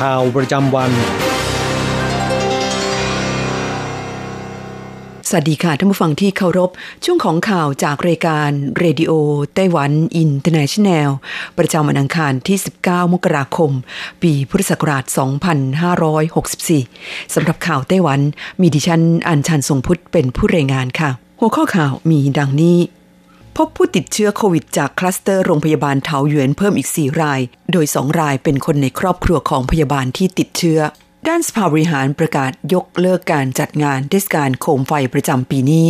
ข่าวประจำวัน สวัสดีค่ะท่านผู้ฟังที่เคารพ ช่วงของข่าวจากรายการ Radio Taiwan International ประจำวันอังคารที่ 19 มกราคม ปีพุทธศักราช 2564 สำหรับข่าวไต้หวันมีดิฉันอัญชันทรงพุทธเป็นผู้รายงานค่ะ หัวข้อข่าวมีดังนี้ พบผู้ติดเชื้อโควิดจากคลัสเตอร์โรงพยาบาลเถาหยวนเพิ่มอีก 4 ราย โดย 2 รายเป็นคนในครอบครัวของพยาบาลที่ติดเชื้อ ด้านสภาบริหารประกาศยกเลิกการจัดงานเทศกาลโคมไฟประจำปีนี้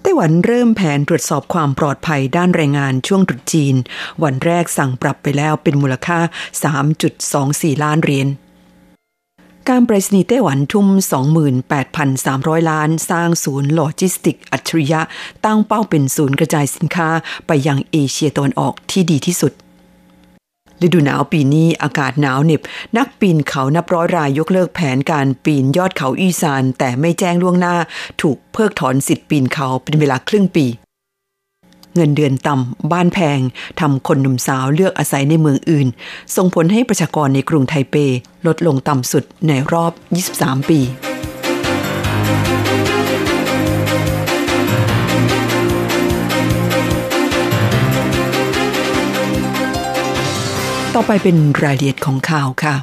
ไต้หวันเริ่มแผนตรวจสอบความปลอดภัยด้านแรงงานช่วงตรุษจีน วันแรกสั่งปรับไปแล้วเป็นมูลค่า 3.24 ล้านเหรียญ การไปรษณีย์ไต้หวันทุ่ม 28,300 ล้าน สร้างศูนย์โลจิสติก อัจฉริยะ ตั้งเป้าเป็นศูนย์กระจายสินค้าไปยังเอเชียตะวันออกที่ดีที่สุดฤดูหนาวปีนี้อากาศหนาวเหน็บ นักปีนเขานับร้อยรายยกเลิกแผนการปีนยอดเขาอีซาน แต่ไม่แจ้งล่วงหน้า ถูกเพิกถอนสิทธิ์ปีนเขาเป็นเวลาครึ่งปี เงินเดือนต่ำ บ้านแพงทำคนหนุ่มสาวเลือกอาศัยในเมืองอื่น ส่งผลให้ประชากรในกรุงไทเป ลดลงต่ำสุดในรอบ 23 ปีต่อไปเป็นรายละเอียดของข่าวค่ะ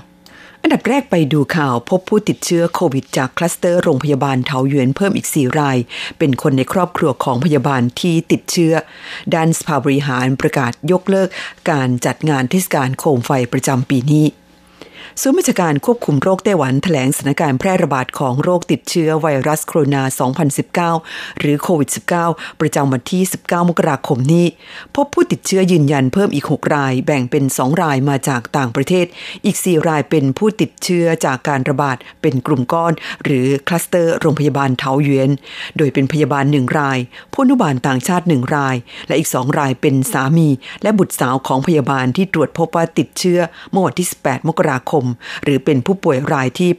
อันดับแรกไปดูข่าวพบผู้ติดเชื้อโควิดจากคลัสเตอร์โรงพยาบาลเทาเยวนเพิ่มอีก 4 ราย เป็นคนในครอบครัวของพยาบาลที่ติดเชื้อ ด้านสภาบริหารประกาศยกเลิกการจัดงานเทศกาลโคมไฟประจำปีนี้ ศูนย์ราชการควบคุมโรคไต้หวันแถลงสถานการณ์แพร่ระบาดของโรคติดเชื้อไวรัสโคโรนา 2019 หรือโควิด -19 ประจำวันที่ 19 มกราคมนี้ พบผู้ติดเชื้อยืนยันเพิ่มอีก 6 ราย แบ่งเป็น 2 รายมาจากต่างประเทศ อีก 4 รายเป็นผู้ติดเชื้อจากการระบาดเป็นกลุ่มก้อน หรือคลัสเตอร์โรงพยาบาลเทาหยวนโดยเป็นพยาบาล 1 ราย ผู้นุบาลต่างชาติ 1 ราย และอีก 2 รายเป็นสามี และบุตรสาวของพยาบาลที่ตรวจพบว่าติดเชื้อเมื่อวันที่ 18 มกราคมหรือเป็นผู้ป่วยรายที่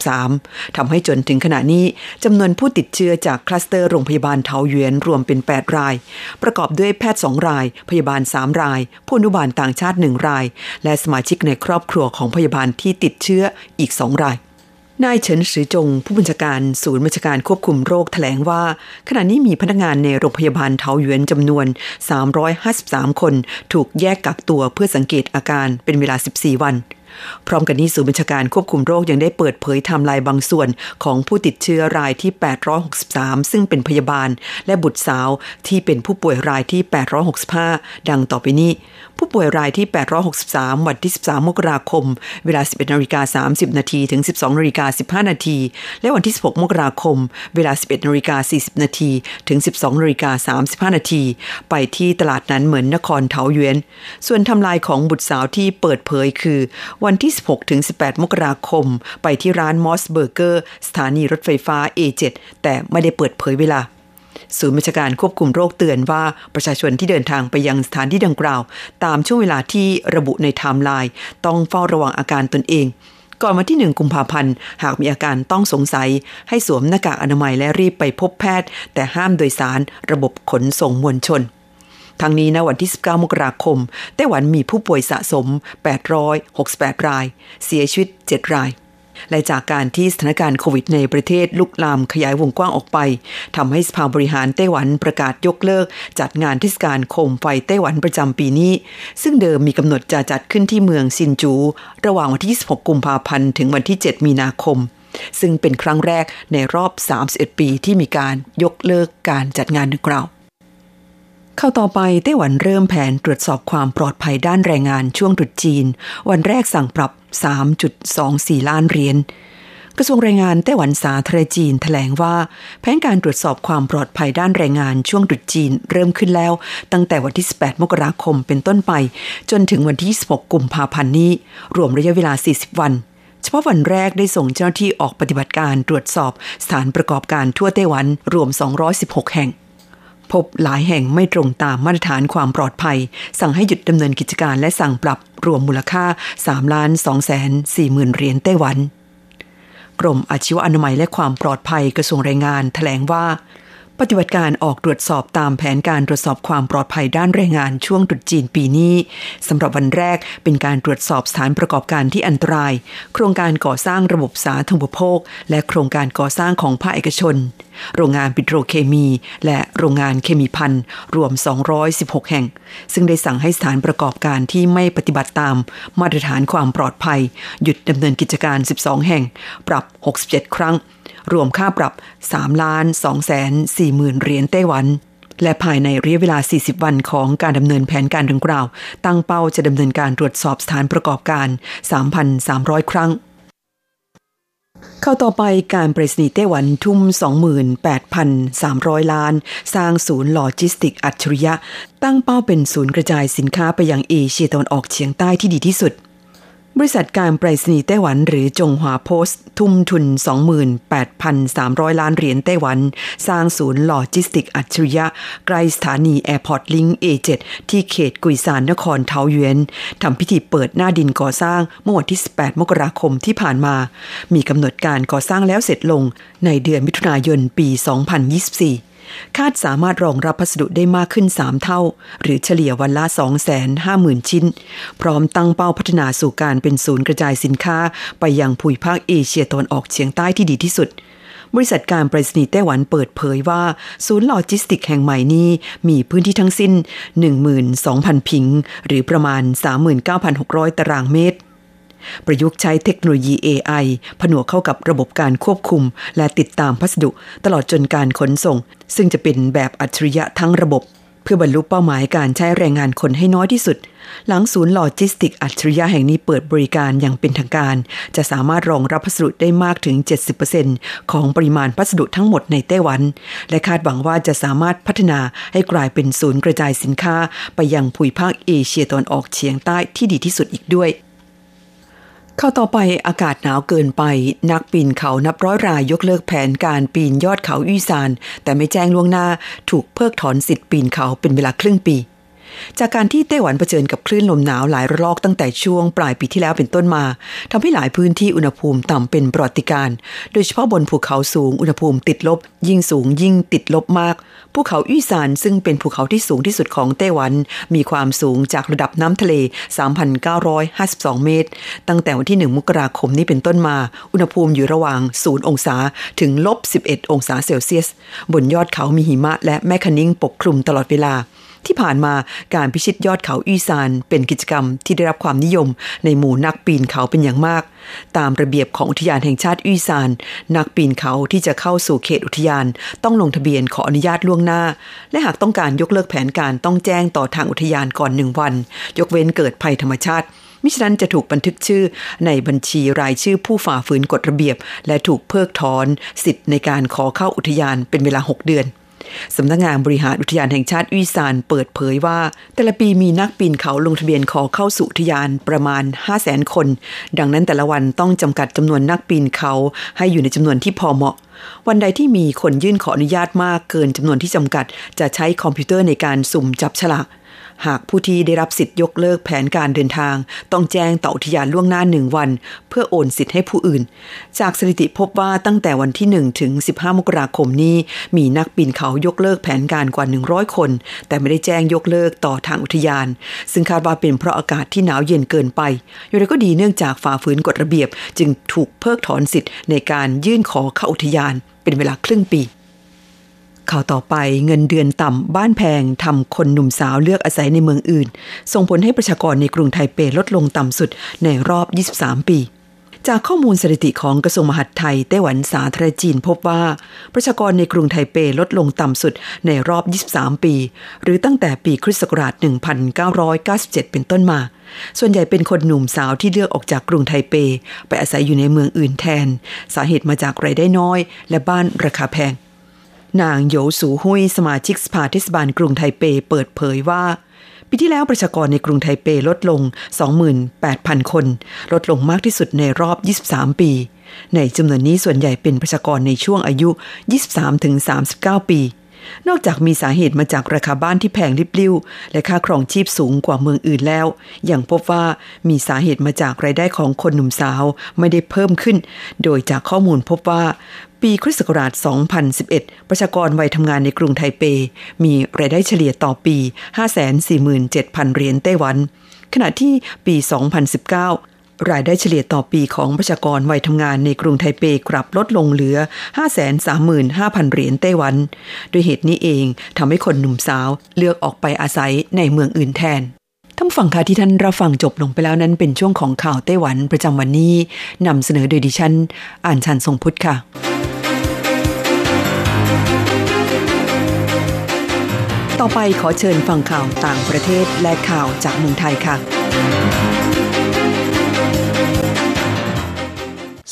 863 ทำให้จนถึงขณะนี้จำนวนผู้ติดเชื้อจากคลัสเตอร์โรงพยาบาลเทาหยวนรวมเป็น 8 ราย ประกอบด้วยแพทย์ 2 ราย พยาบาล 3 ราย ผู้อนุบาลต่างชาติ 1 ราย และสมาชิกในครอบครัวของพยาบาลที่ติดเชื้ออีก 2 รายนายเฉินสือจง ผู้บัญชาการศูนย์บัญชาการควบคุมโรคแถลงว่า ขณะนี้มีพนักงานในโรงพยาบาลเทาหยวนจำนวน 353 คน ถูกแยกกักตัวเพื่อสังเกตอาการเป็นเวลา 14 วัน พร้อมกันนี้ศูนย์บัญชาการควบคุมโรคยังได้เปิดเผยไทม์ไลน์บางส่วนของผู้ติดเชื้อรายที่ 863 ซึ่งเป็นพยาบาล และบุตรสาวที่เป็นผู้ป่วยรายที่ 865 ดังต่อไปนี้ ผู้ป่วยรายที่ 863 วันที่ 13 มกราคม เวลา 11นาฬิกา30 นาทีถึง 12นาฬิกา15 นาที และวันที่ 16 มกราคม เวลา 11นาฬิกา40 นาทีถึง 12นาฬิกา35 นาทีไปที่ตลาดนั้นเหมือนนครเทาหยวนส่วนทำลายของบุตรสาวที่เปิดเผยคือวันันที่ 16 ถึง 18 มกราคม ไปที่ร้านมอสเบอร์เกอร์สถานีรถไฟฟ้า A7 แต่ไม่ได้เปิดเผยเวลา ศูนย์บัญชาการควบคุมโรคเตือนว่าประชาชนที่เดินทางไปยังสถานที่ดังกล่าว ตามช่วงเวลาที่ระบุในไทม์ไลน์ต้องเฝ้าระวังอาการตนเองก่อนวันที่หนึ่งกุมภาพันธ์ หากมีอาการต้องสงสัย ให้สวมหน้ากากอนามัยและรีบไปพบแพทย์ แต่ห้ามโดยสารระบบขนส่งมวลชน ทั้งนี้ณวันที่ 19 มกราคม ไต้หวันมีผู้ป่วยสะสม 868 ราย เสียชีวิต 7 ราย และจากการที่สถานการณ์โควิดในประเทศลุกลามขยายวงกว้างออกไปทำให้สภาบริหารไต้หวันประกาศยกเลิก จัดงานเทศกาลโคมไฟไต้หวันประจำปีนี้ ซึ่งเดิมมีกำหนดจะจัดขึ้นที่เมืองซินจู ระหว่างวันที่ 26 กุมภาพันธ์ถึงวันที่ 7 มีนาคมซึ่งเป็นครั้งแรกในรอบ 31 ปีที่มีการยกเลิกการจัดงานดังกล่าว เข้าต่อไปไต้หวันเริ่มแผนตรวจสอบความปลอดภัยด้านแรงงานช่วงตรุษจีน วันแรกสั่งปรับ 3.24 ล้านเหรียญกระทรวงแรงงานไต้หวันสาธารณจีนแถลงว่า แผนการตรวจสอบความปลอดภัยด้านแรงงานช่วงตรุษจีนเริ่มขึ้นแล้ว ตั้งแต่วันที่ 18 มกราคมเป็นต้นไป จนถึงวันที่ 26 กุมภาพันธ์นี้ รวมระยะเวลา 40 วัน เฉพาะวันแรกได้ส่งเจ้าหน้าที่ออกปฏิบัติการตรวจสอบสถานประกอบการทั่วไต้หวันรวม 216 แห่ง พบหลายแห่งไม่ตรงตามมาตรฐานความปลอดภัย สั่งให้หยุดดำเนินกิจการและสั่งปรับรวมมูลค่า3ล้าน2แสน4หมื่นเหรียญไต้หวัน กรมอาชีวอนามัยและความปลอดภัยกระทรวงแรงงานแถลงว่า ปฏิบัติการออกตรวจสอบตามแผนการตรวจสอบความปลอดภัยด้านแรงงานช่วงตรุษจีนปีนี้สำหรับวันแรกเป็นการตรวจสอบสถานประกอบการที่อันตราย โครงการก่อสร้างระบบสาธารณูปโภค และโครงการก่อสร้างของภาคเอกชน โรงงานปิโตรเคมี และโรงงานเคมีพันรวม 216 แห่ง ซึ่งได้สั่งให้สถานประกอบการที่ไม่ปฏิบัติตาม มาตรฐานความปลอดภัย หยุดดำเนินกิจการ 12 แห่ง ปรับ 67 ครั้ง รวมค่าปรับ 3 ล้าน2แสน4หมื่นเหรียญไต้หวัน และภายในระยะเวลา 40 วันของการดำเนินแผนการดังกล่าว ตั้งเป้าจะดำเนินการตรวจสอบสถานประกอบการ 3,300 ครั้งเข้าต่อไปการปริศนีย์ไต้หวันทุ่ม 28,300 ล้าน สร้างศูนย์โลจิสติกอัจฉริยะ ตั้งเป้าเป็นศูนย์กระจายสินค้าไปยังเอเชียตะวันออกเฉียงใต้ที่ดีที่สุด บริษัทการไปรษณีย์ไต้หวันหรือ Chunghwa Post ทุ่มทุน 28,300 ล้านเหรียญไต้หวัน สร้างศูนย์โลจิสติกอัจฉริยะ ใกล้สถานีแอร์พอร์ตลิงก์ A7 ที่เขตกุยซานนครเถาหยวนทำพิธีเปิดหน้าดินก่อสร้างเมื่อวันที่ 18 มกราคมที่ผ่านมา มีกำหนดการก่อสร้างแล้วเสร็จลงในเดือนมิถุนายนปี 2024 คาดสามารถรองรับพัสดุได้มากขึ้น 3 เท่า หรือเฉลี่ยวันละ 250,000 ชิ้น พร้อมตั้งเป้าพัฒนาสู่การเป็นศูนย์กระจายสินค้า ไปยังภูมิภาคเอเชียตะวันออกเฉียงใต้ที่ดีที่สุดบริษัทการไปรษณีย์ไต้หวันเปิดเผยว่า ศูนย์โลจิสติกแห่งใหม่นี้มีพื้นที่ทั้งสิ้น 12,000 พิง หรือประมาณ 39,600 ตารางเมตร ประยุกต์ใช้เทคโนโลยี AI ผนวกเข้ากับระบบการควบคุม และติดตามพัสดุ ตลอดจนการขนส่ง ซึ่งจะเป็นแบบอัจฉริยะทั้งระบบ เพื่อบรรลุเป้าหมายการใช้แรงงานคนให้น้อยที่สุด หลังศูนย์โลจิสติกอัจฉริยะแห่งนี้เปิดบริการอย่างเป็นทางการ จะสามารถรองรับพัสดุได้มากถึง 70%ของปริมาณพัสดุทั้งหมดในไต้หวัน และคาดหวังว่าจะสามารถพัฒนาให้กลายเป็นศูนย์กระจายสินค้า ไปยังภูมิภาคเอเชียตะวันออกเฉียงใต้ที่ดีที่สุดอีกด้วย เข้าต่อไปอากาศหนาวเกินไป นักปีนเขานับร้อยรายยกเลิกแผนการปีนยอดเขาอี้ซาน แต่ไม่แจ้งล่วงหน้าถูกเพิกถอนสิทธิ์ปีนเขาเป็นเวลาครึ่งปี จากการที่ไต้หวันเผชิญกับคลื่นลมหนาวหลายระลอกตั้งแต่ช่วงปลายปีที่แล้วเป็นต้นมาทำให้หลายพื้นที่อุณหภูมิต่ำเป็นประวัติการ โดยเฉพาะบนภูเขาสูงอุณหภูมิติดลบ ยิ่งสูงยิ่งติดลบมาก ภูเขาอี้ซานซึ่งเป็นภูเขาที่สูงที่สุดของไต้หวัน มีความสูงจากระดับน้ำทะเล 3,952 เมตร ตั้งแต่วันที่ 1 มกราคมนี้เป็นต้นมา อุณหภูมิอยู่ระหว่าง 0 องศาถึงลบ 11 องศาเซลเซียส บนยอดเขามีหิมะและแม่คณิ้งปกคลุมตลอดเวลา ที่ผ่านมาการพิชิตยอดเขาอีซานเป็นกิจกรรมที่ได้รับความนิยม ในหมู่นักปีนเขาเป็นอย่างมาก ตามระเบียบของอุทยานแห่งชาติอีซาน นักปีนเขาที่จะเข้าสู่เขตอุทยาน ต้องลงทะเบียนขออนุญาตล่วงหน้า และหากต้องการยกเลิกแผนการต้องแจ้งต่อทางอุทยานก่อนหนึ่งวัน ยกเว้นเกิดภัยธรรมชาติมิฉะนั้นจะถูกบันทึกชื่อในบัญชีรายชื่อผู้ฝ่าฝืนกฎระเบียบ และถูกเพิกถอน สิทธิ์ในการขอเข้าอุทยานเป็นเวลา 6 เดือน สำนักงงานบริหารอุทยานแห่งชาติอีสานเปิดเผยว่า แต่ละปีมีนักปีนเขาลงทะเบียนขอเข้าสู่อุทยานประมาณ 5 0 0แสนคน ดังนั้นแต่ละวันต้องจำกัดจำนวนนักปีนเขาให้อยู่ในจำนวนที่พอเหมาะ วันใดที่มีคนยื่นขออนุญาตมากเกินจำนวนที่จำกัด จะใช้คอมพิวเตอร์ในการสุ่มจับฉลาก หากผู้ที่ได้รับสิทธิ์ยกเลิกแผนการเดินทาง ต้องแจ้งต่ออุทยานล่วงหน้าหนึ่งวัน เพื่อโอนสิทธิ์ให้ผู้อื่น จากสถิติพบว่าตั้งแต่วันที่1ถึง15 มกราคมนี้ มีนักปีนเขายกเลิกแผนการกว่า 100 คน แต่ไม่ได้แจ้งยกเลิกต่อทางอุทยาน ซึ่งคาดว่าเป็นเพราะอากาศที่หนาวเย็นเกินไปอย่างไรก็ดีเนื่องจากฝ่าฝืนกฎระเบียบ จึงถูกเพิกถอนสิทธิ์ในการยื่นขอเข้าอุทยานเป็นเวลาครึ่งปีข่าวต่อไปเงินเดือนต่ำบ้านแพงทำคนหนุ่มสาวเลือกอาศัยในเมืองอื่น ส่งผลให้ประชากรในกรุงไทเปลดลงต่ำสุดในรอบ 23 ปี จากข้อมูลสถิติของกระทรวงมหาดไทยไต้หวันสาธารณจีนพบว่า ประชากรในกรุงไทเปลดลงต่ำสุดในรอบ 23 ปี หรือตั้งแต่ปีคริสต์ศักราช 1997 เป็นต้นมา ส่วนใหญ่เป็นคนหนุ่มสาวที่เลือกออกจากกรุงไทเป ไปอาศัยอยู่ในเมืองอื่นแทน สาเหตุมาจากรายได้น้อย และบ้านราคาแพง นางโยสูหุยสมาชิกสภาเทศบาลกรุงไทเปเปิดเผยว่า ปีที่แล้วประชากรในกรุงไทเปลดลง 28,000 คน ลดลงมากที่สุดในรอบ 23 ปี ในจำนวนนี้ส่วนใหญ่เป็นประชากรในช่วงอายุ 23-39 ปี นอกจากมีสาเหตุมาจากราคาบ้านที่แพงริบลิ่วและค่าครองชีพสูงกว่าเมืองอื่นแล้วย่างพบว่ามีสาเหตุมาจากรายได้ของคนหนุ่มสาวไม่ได้เพิ่มขึ้น โดยจากข้อมูลพบว่า ปีคริสต์ศักราช 2011 ประชากรวัยทำงานในกรุงไทเป มีรายได้เฉลี่ยต่อปี 547,000 เหรียญไต้หวันขณะที่ปี 2019 รายได้เฉลี่ยต่อปีของประชากรวัยทำงานในกรุงไทเปกลับลดลงเหลือ 535,000 เหรียญไต้หวัน ด้วยเหตุนี้เองทำให้คนหนุ่มสาวเลือกออกไปอาศัยในเมืองอื่นแทนทั้งฝั่งค่ะที่ท่านรับฟังจบลงไปแล้วนั้นเป็นช่วงของข่าวไต้หวันประจำวันนี้นำเสนอโดยดิฉันอ่านชันทรงพุทธค่ะต่อไปขอเชิญฟังข่าวต่างประเทศและข่าวจากเมืองไทยค่ะ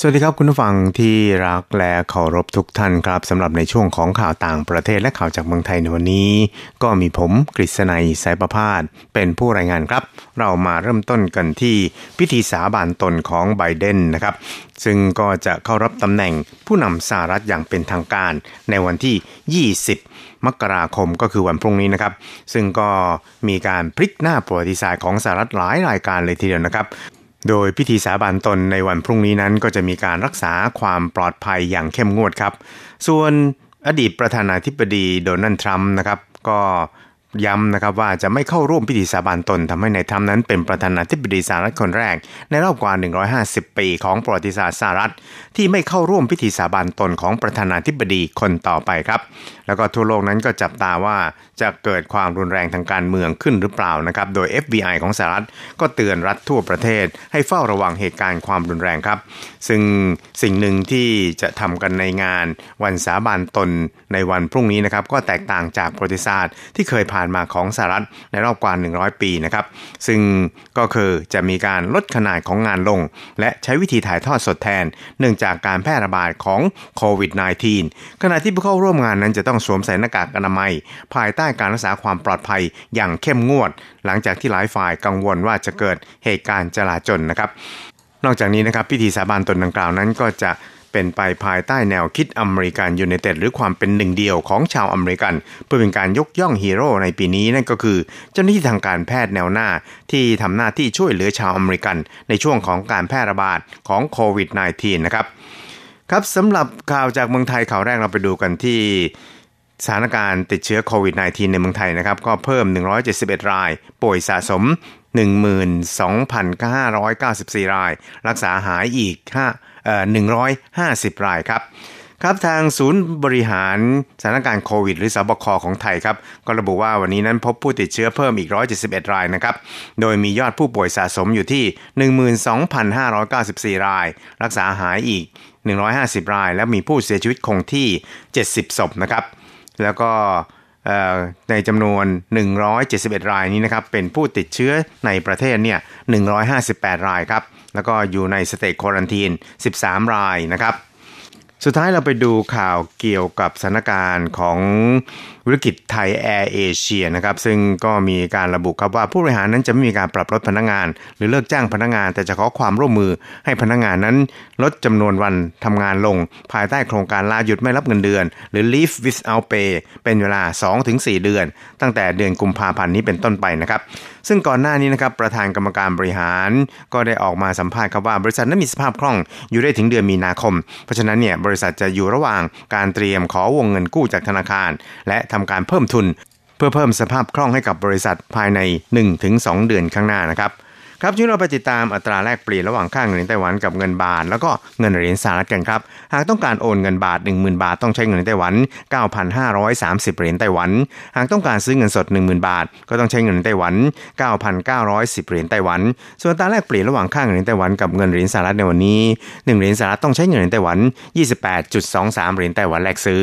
สวัสดีครับคุณผู้ฟังที่รักและเคารพทุกท่านครับสำหรับในช่วงของข่าวต่างประเทศและข่าวจากเมืองไทยในวันนี้ ก็มีผมกฤษณัยสายประพาสเป็นผู้รายงานครับ เรามาเริ่มต้นกันที่พิธีสาบานตนของไบเดนนะครับ ซึ่งก็จะเข้ารับตำแหน่งผู้นำสหรัฐอย่างเป็นทางการ ในวันที่ 20 มกราคมก็คือวันพรุ่งนี้นะครับ ซึ่งก็มีการพลิกหน้าประวัติศาสตร์ของสหรัฐหลายรายการเลยทีเดียวนะครับ โดยพิธีสาบานตนในวันพรุ่งนี้นั้นก็จะมีการรักษาความปลอดภัยอย่างเข้มงวดครับ ส่วนอดีตประธานาธิบดีโดนัลด์ทรัมป์นะครับก็ย้ำนะครับว่าจะไม่เข้าร่วมพิธีสาบานตนทำให้ในทรัมป์นั้นเป็นประธานาธิบดีสหรัฐคนแรก ในรอบกว่า 150 ปีของประวัติศาสตร์สหรัฐ ที่ไม่เข้าร่วมพิธีสาบานตนของประธานาธิบดีคนต่อไปครับ แล้วก็ทั่วโลกนั้นก็จับตาว่า จะเกิดความรุนแรงทางการเมืองขึ้นหรือเปล่านะครับ โดย FBI ของสหรัฐก็เตือนรัฐทั่วประเทศ ให้เฝ้าระวังเหตุการณ์ความรุนแรงครับ ซึ่งสิ่งหนึ่งที่จะทำกันในงานวันสาบานตนในวันพรุ่งนี้นะครับ ก็แตกต่างจากประวัติศาสตร์ที่เคยผ่านมาของสหรัฐในรอบกว่า 100 ปีนะครับ ซึ่งก็คือจะมีการลดขนาดของงานลง และใช้วิธีถ่ายทอดสดแทน เนื่องจากการแพร่ระบาดของโควิด -19 ขณะที่ผู้เข้าร่วมงานนั้นจะต้องสวมใส่หน้ากากอนามัย ภายใต้การรักษาความปลอดภัยอย่างเข้มงวด หลังจากที่หลายฝ่ายกังวลว่าจะเกิดเหตุการณ์จลาจลนะครับ นอกจากนี้นะครับพิธีสาบานตนดังกล่าวนั้นก็จะเป็นไปภายใต้แนวคิด America United หรือความเป็นหนึ่งเดียวของชาวอเมริกัน เพื่อเป็นการยกย่องฮีโร่ในปีนี้นั่นก็คือ เจ้าหน้าที่ทางการแพทย์แนวหน้าที่ทำหน้าที่ช่วยเหลือชาวอเมริกันในช่วงของการแพร่ระบาดของโควิด -19 นะครับ ครับสำหรับข่าวจากเมืองไทยข่าวแรกเราไปดูกันที่ สถานการณ์ติดเชื้อโควิด -19 ในเมืองไทยนะครับก็เพิ่ม 171 ราย ป่วยสะสม 12,594 ราย รักษาหายอีก150 รายครับครับทางศูนย์บริหารสถานการณ์โควิด หรือสบคของไทยครับ ก็ระบุว่าวันนี้นั้นพบผู้ติดเชื้อเพิ่มอีก 171 รายนะครับ โดยมียอดผู้ป่วยสะสมอยู่ที่ 12,594 ราย รักษาหายอีก 150 ราย และมีผู้เสียชีวิตคงที่ 70 ศพนะครับ แล้วก็ในจำนวน 171 รายนี้นะครับ เป็นผู้ติดเชื้อในประเทศเนี่ย 158 รายครับ แล้วก็อยู่ใน State Quarantine 13 รายนะครับ สุดท้ายเราไปดูข่าวเกี่ยวกับสถานการณ์ของ วิกฤตไทยแอร์เอเชียนะครับซึ่งก็มีการระบุครับว่าผู้บริหารนั้นจะไม่มีการปรับลดพนักงาน หรือเลิกจ้างพนักงาน แต่จะขอความร่วมมือให้พนักงานนั้นลดจำนวนวันทำงานลง ภายใต้โครงการลาหยุดไม่รับเงินเดือน หรือ leave without pay เป็นเวลา 2-4 เดือน ตั้งแต่เดือนกุมภาพันธ์นี้เป็นต้นไปนะครับซึ่งก่อนหน้านี้นะครับประธานกรรมการบริหาร ก็ได้ออกมาสัมภาษณ์ครับว่าบริษัทนั้นมีสภาพคล่องอยู่ได้ถึงเดือนมีนาคม เพราะฉะนั้นเนี่ยบริษัทจะอยู่ระหว่างการเตรียมขอวงเงินกู้จากธนาคาร และททำการเพิ่มทุน เพื่อเพิ่มสภาพคล่องให้กับบริษัทภายใน 1-2 เดือนข้างหน้านะครับครับช่วยเราไปติดตามอัตราแลกเปลี่ยนระหว่างค่าเงินไต้หวันกับเงินบาท แล้วก็เงินเหรียญสหรัฐกันครับ หากต้องการโอนเงินบาท 10,000 บาทต้องใช้เงินไต้หวัน 9,530 เหรียญไต้หวัน หากต้องการซื้อเงินสด 10,000 บาท ก็ต้องใช้เงินไต้หวัน 9,910 เหรียญไต้หวัน ส่วนอัตราแลกเปลี่ยนระหว่างค่าเงินไต้หวันกับเงินเหรียญสหรัฐในวันนี้1เหรียญสหรัฐต้องใช้เงินไต้หวัน 28.23 เหรียญไต้หวันแลกซื้อ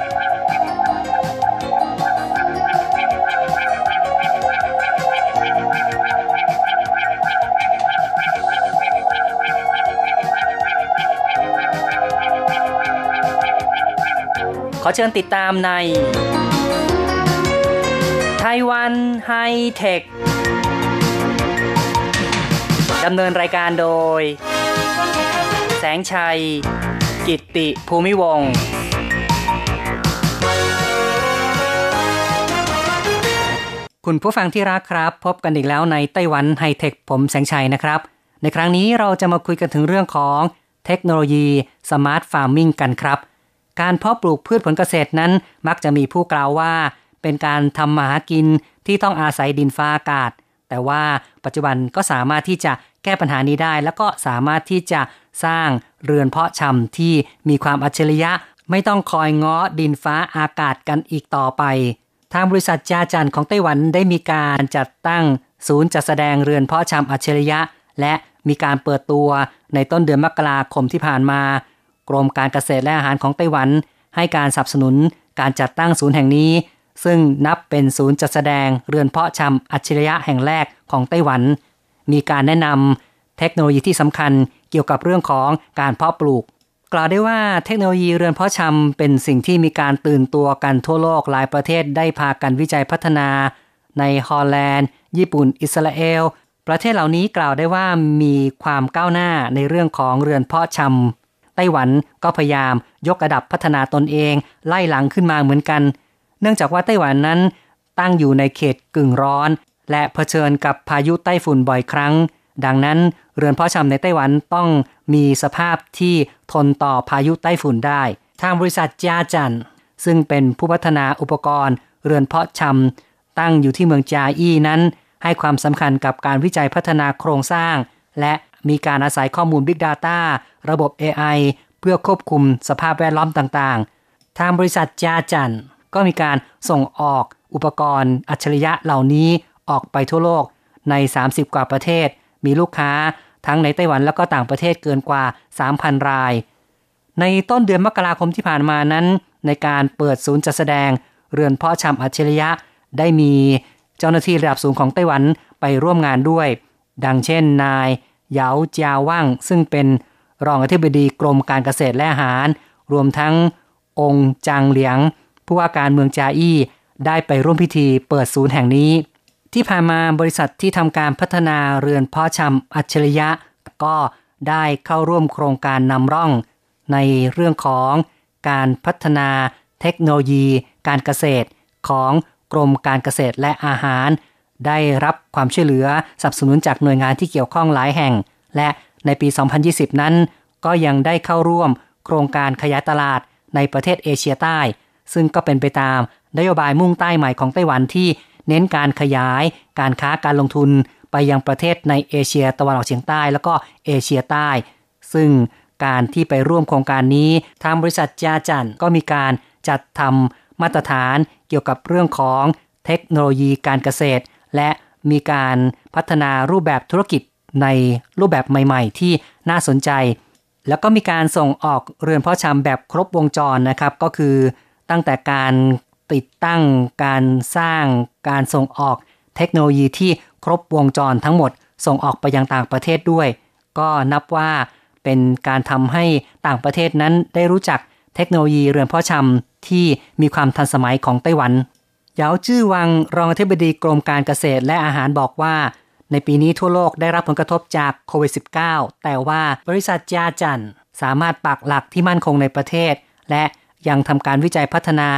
เชิญติดตามในไต้หวันไฮเทค ดำเนินรายการโดย แสงชัย กิตติภูมิวงคุณผู้ฟังที่รักครับ พบกันอีกแล้วในไต้หวันไฮเทค ผมแสงชัยนะครับ ในครั้งนี้เราจะมาคุยกันถึงเรื่องของเทคโนโลยีสมาร์ทฟาร์มิงกันครับ การเพาะปลูกพืชผลเกษตรนั้น มักจะมีผู้กล่าวว่า เป็นการทำมาหากินที่ต้องอาศัยดินฟ้าอากาศ แต่ว่าปัจจุบันก็สามารถที่จะแก้ปัญหานี้ได้ แล้วก็สามารถที่จะสร้างเรือนเพาะชำที่มีความอัจฉริยะ ไม่ต้องคอยง้อดินฟ้าอากาศกันอีกต่อไป ทางบริษัทจาจันของไต้หวันได้มีการจัดตั้งศูนย์จัดแสดงเรือนเพาะชำอัจฉริยะ และมีการเปิดตัวในต้นเดือนมกราคมที่ผ่านมา กรมการเกษตรและอาหารของไต้หวัน ให้การสนับสนุนการจัดตั้งศูนย์แห่งนี้ ซึ่งนับเป็นศูนย์จัดแสดงเรือนเพาะชำอัจฉริยะแห่งแรกของไต้หวัน มีการแนะนำเทคโนโลยีที่สำคัญเกี่ยวกับเรื่องของการเพาะปลูก กล่าวได้ว่าเทคโนโลยีเรือนเพาะชำเป็นสิ่งที่มีการตื่นตัวกันทั่วโลกหลายประเทศได้พากันวิจัยพัฒนา ในฮอลแลนด์ ญี่ปุ่น อิสราเอลประเทศเหล่านี้กล่าวได้ว่ามีความก้าวหน้าในเรื่องของเรือนเพาะชำ ไต้หวันก็พยายามยกระดับพัฒนาตนเอง ไล่หลังขึ้นมาเหมือนกัน เนื่องจากว่าไต้หวันนั้น ตั้งอยู่ในเขตกึ่งร้อน และเผชิญกับพายุไต้ฝุ่นบ่อยครั้ง ดังนั้นเรือนเพาะชำในไต้หวันต้องมีสภาพที่ทนต่อพายุไต้ฝุ่นได้ ทางบริษัทจาจันซึ่งเป็นผู้พัฒนาอุปกรณ์ เรือนเพาะชำตั้งอยู่ที่เมืองจาอี้นั้น ให้ความสำคัญกับการวิจัยพัฒนาโครงสร้าง และ มีการอาศัยข้อมูล Big Data ระบบ AI เพื่อควบคุมสภาพแวดล้อมต่างๆ ทางบริษัทจาจันก็มีการส่งออกอุปกรณ์อัจฉริยะเหล่านี้ออกไปทั่วโลกใน 30 กว่าประเทศ มีลูกค้าทั้งในไต้หวันแล้วก็ต่างประเทศเกินกว่า 3,000 ราย ในต้นเดือนมกราคมที่ผ่านมานั้น ในการเปิดศูนย์จัดแสดง เรือนเพาะชำอัจฉริยะได้มีเจ้าหน้าที่ระดับสูงของไต้หวันไปร่วมงานด้วย ดังเช่นนาย เหยาเจียว่าง ซึ่งเป็นรองอธิบดีกรมการเกษตรและอาหาร รวมทั้งองค์จางเหลียง ผู้ว่าการเมืองจาอี้ได้ไปร่วมพิธีเปิดศูนย์แห่งนี้ ที่ผ่านมาบริษัทที่ทำการพัฒนาเรือนเพาะชำอัจฉริยะ ก็ได้เข้าร่วมโครงการนำร่อง ในเรื่องของการพัฒนาเทคโนโลยี การเกษตรของกรมการเกษตรและอาหาร ได้รับความช่วยเหลือสนับสนุนจากหน่วยงานที่เกี่ยวข้องหลายแห่ง และในปี 2020 นั้น ก็ยังได้เข้าร่วมโครงการขยายตลาดในประเทศเอเชียใต้ ซึ่งก็เป็นไปตามนโยบายมุ่งใต้ใหม่ของไต้หวันที่เน้นการขยายการค้าการลงทุนไปยังประเทศในเอเชียตะวันออกเฉียงใต้ แล้วก็เอเชียใต้ ซึ่งการที่ไปร่วมโครงการนี้ ทางบริษัทจาจันก็มีการจัดทำมาตรฐานเกี่ยวกับเรื่องของเทคโนโลยีการเกษตร และมีการพัฒนารูปแบบธุรกิจในรูปแบบใหม่ ๆ ที่น่าสนใจ แล้วก็มีการส่งออกเรือนเพาะชำแบบครบวงจรนะครับ ก็คือตั้งแต่การติดตั้งการสร้างการส่งออกเทคโนโลยีที่ครบวงจรทั้งหมด ส่งออกไปยังต่างประเทศด้วย ก็นับว่าเป็นการทำให้ต่างประเทศนั้นได้รู้จักเทคโนโลยีเรือนเพาะชำที่มีความทันสมัยของไต้หวัน ยาจื้อวังรองอธิบดีกรมการเกษตรและอาหารบอกว่า ในปีนี้ทั่วโลกได้รับผลกระทบจากโควิด -19 แต่ว่าบริษัทจาจันสามารถปักหลักที่มั่นคงในประเทศ และยังทำการวิจัยพัฒนา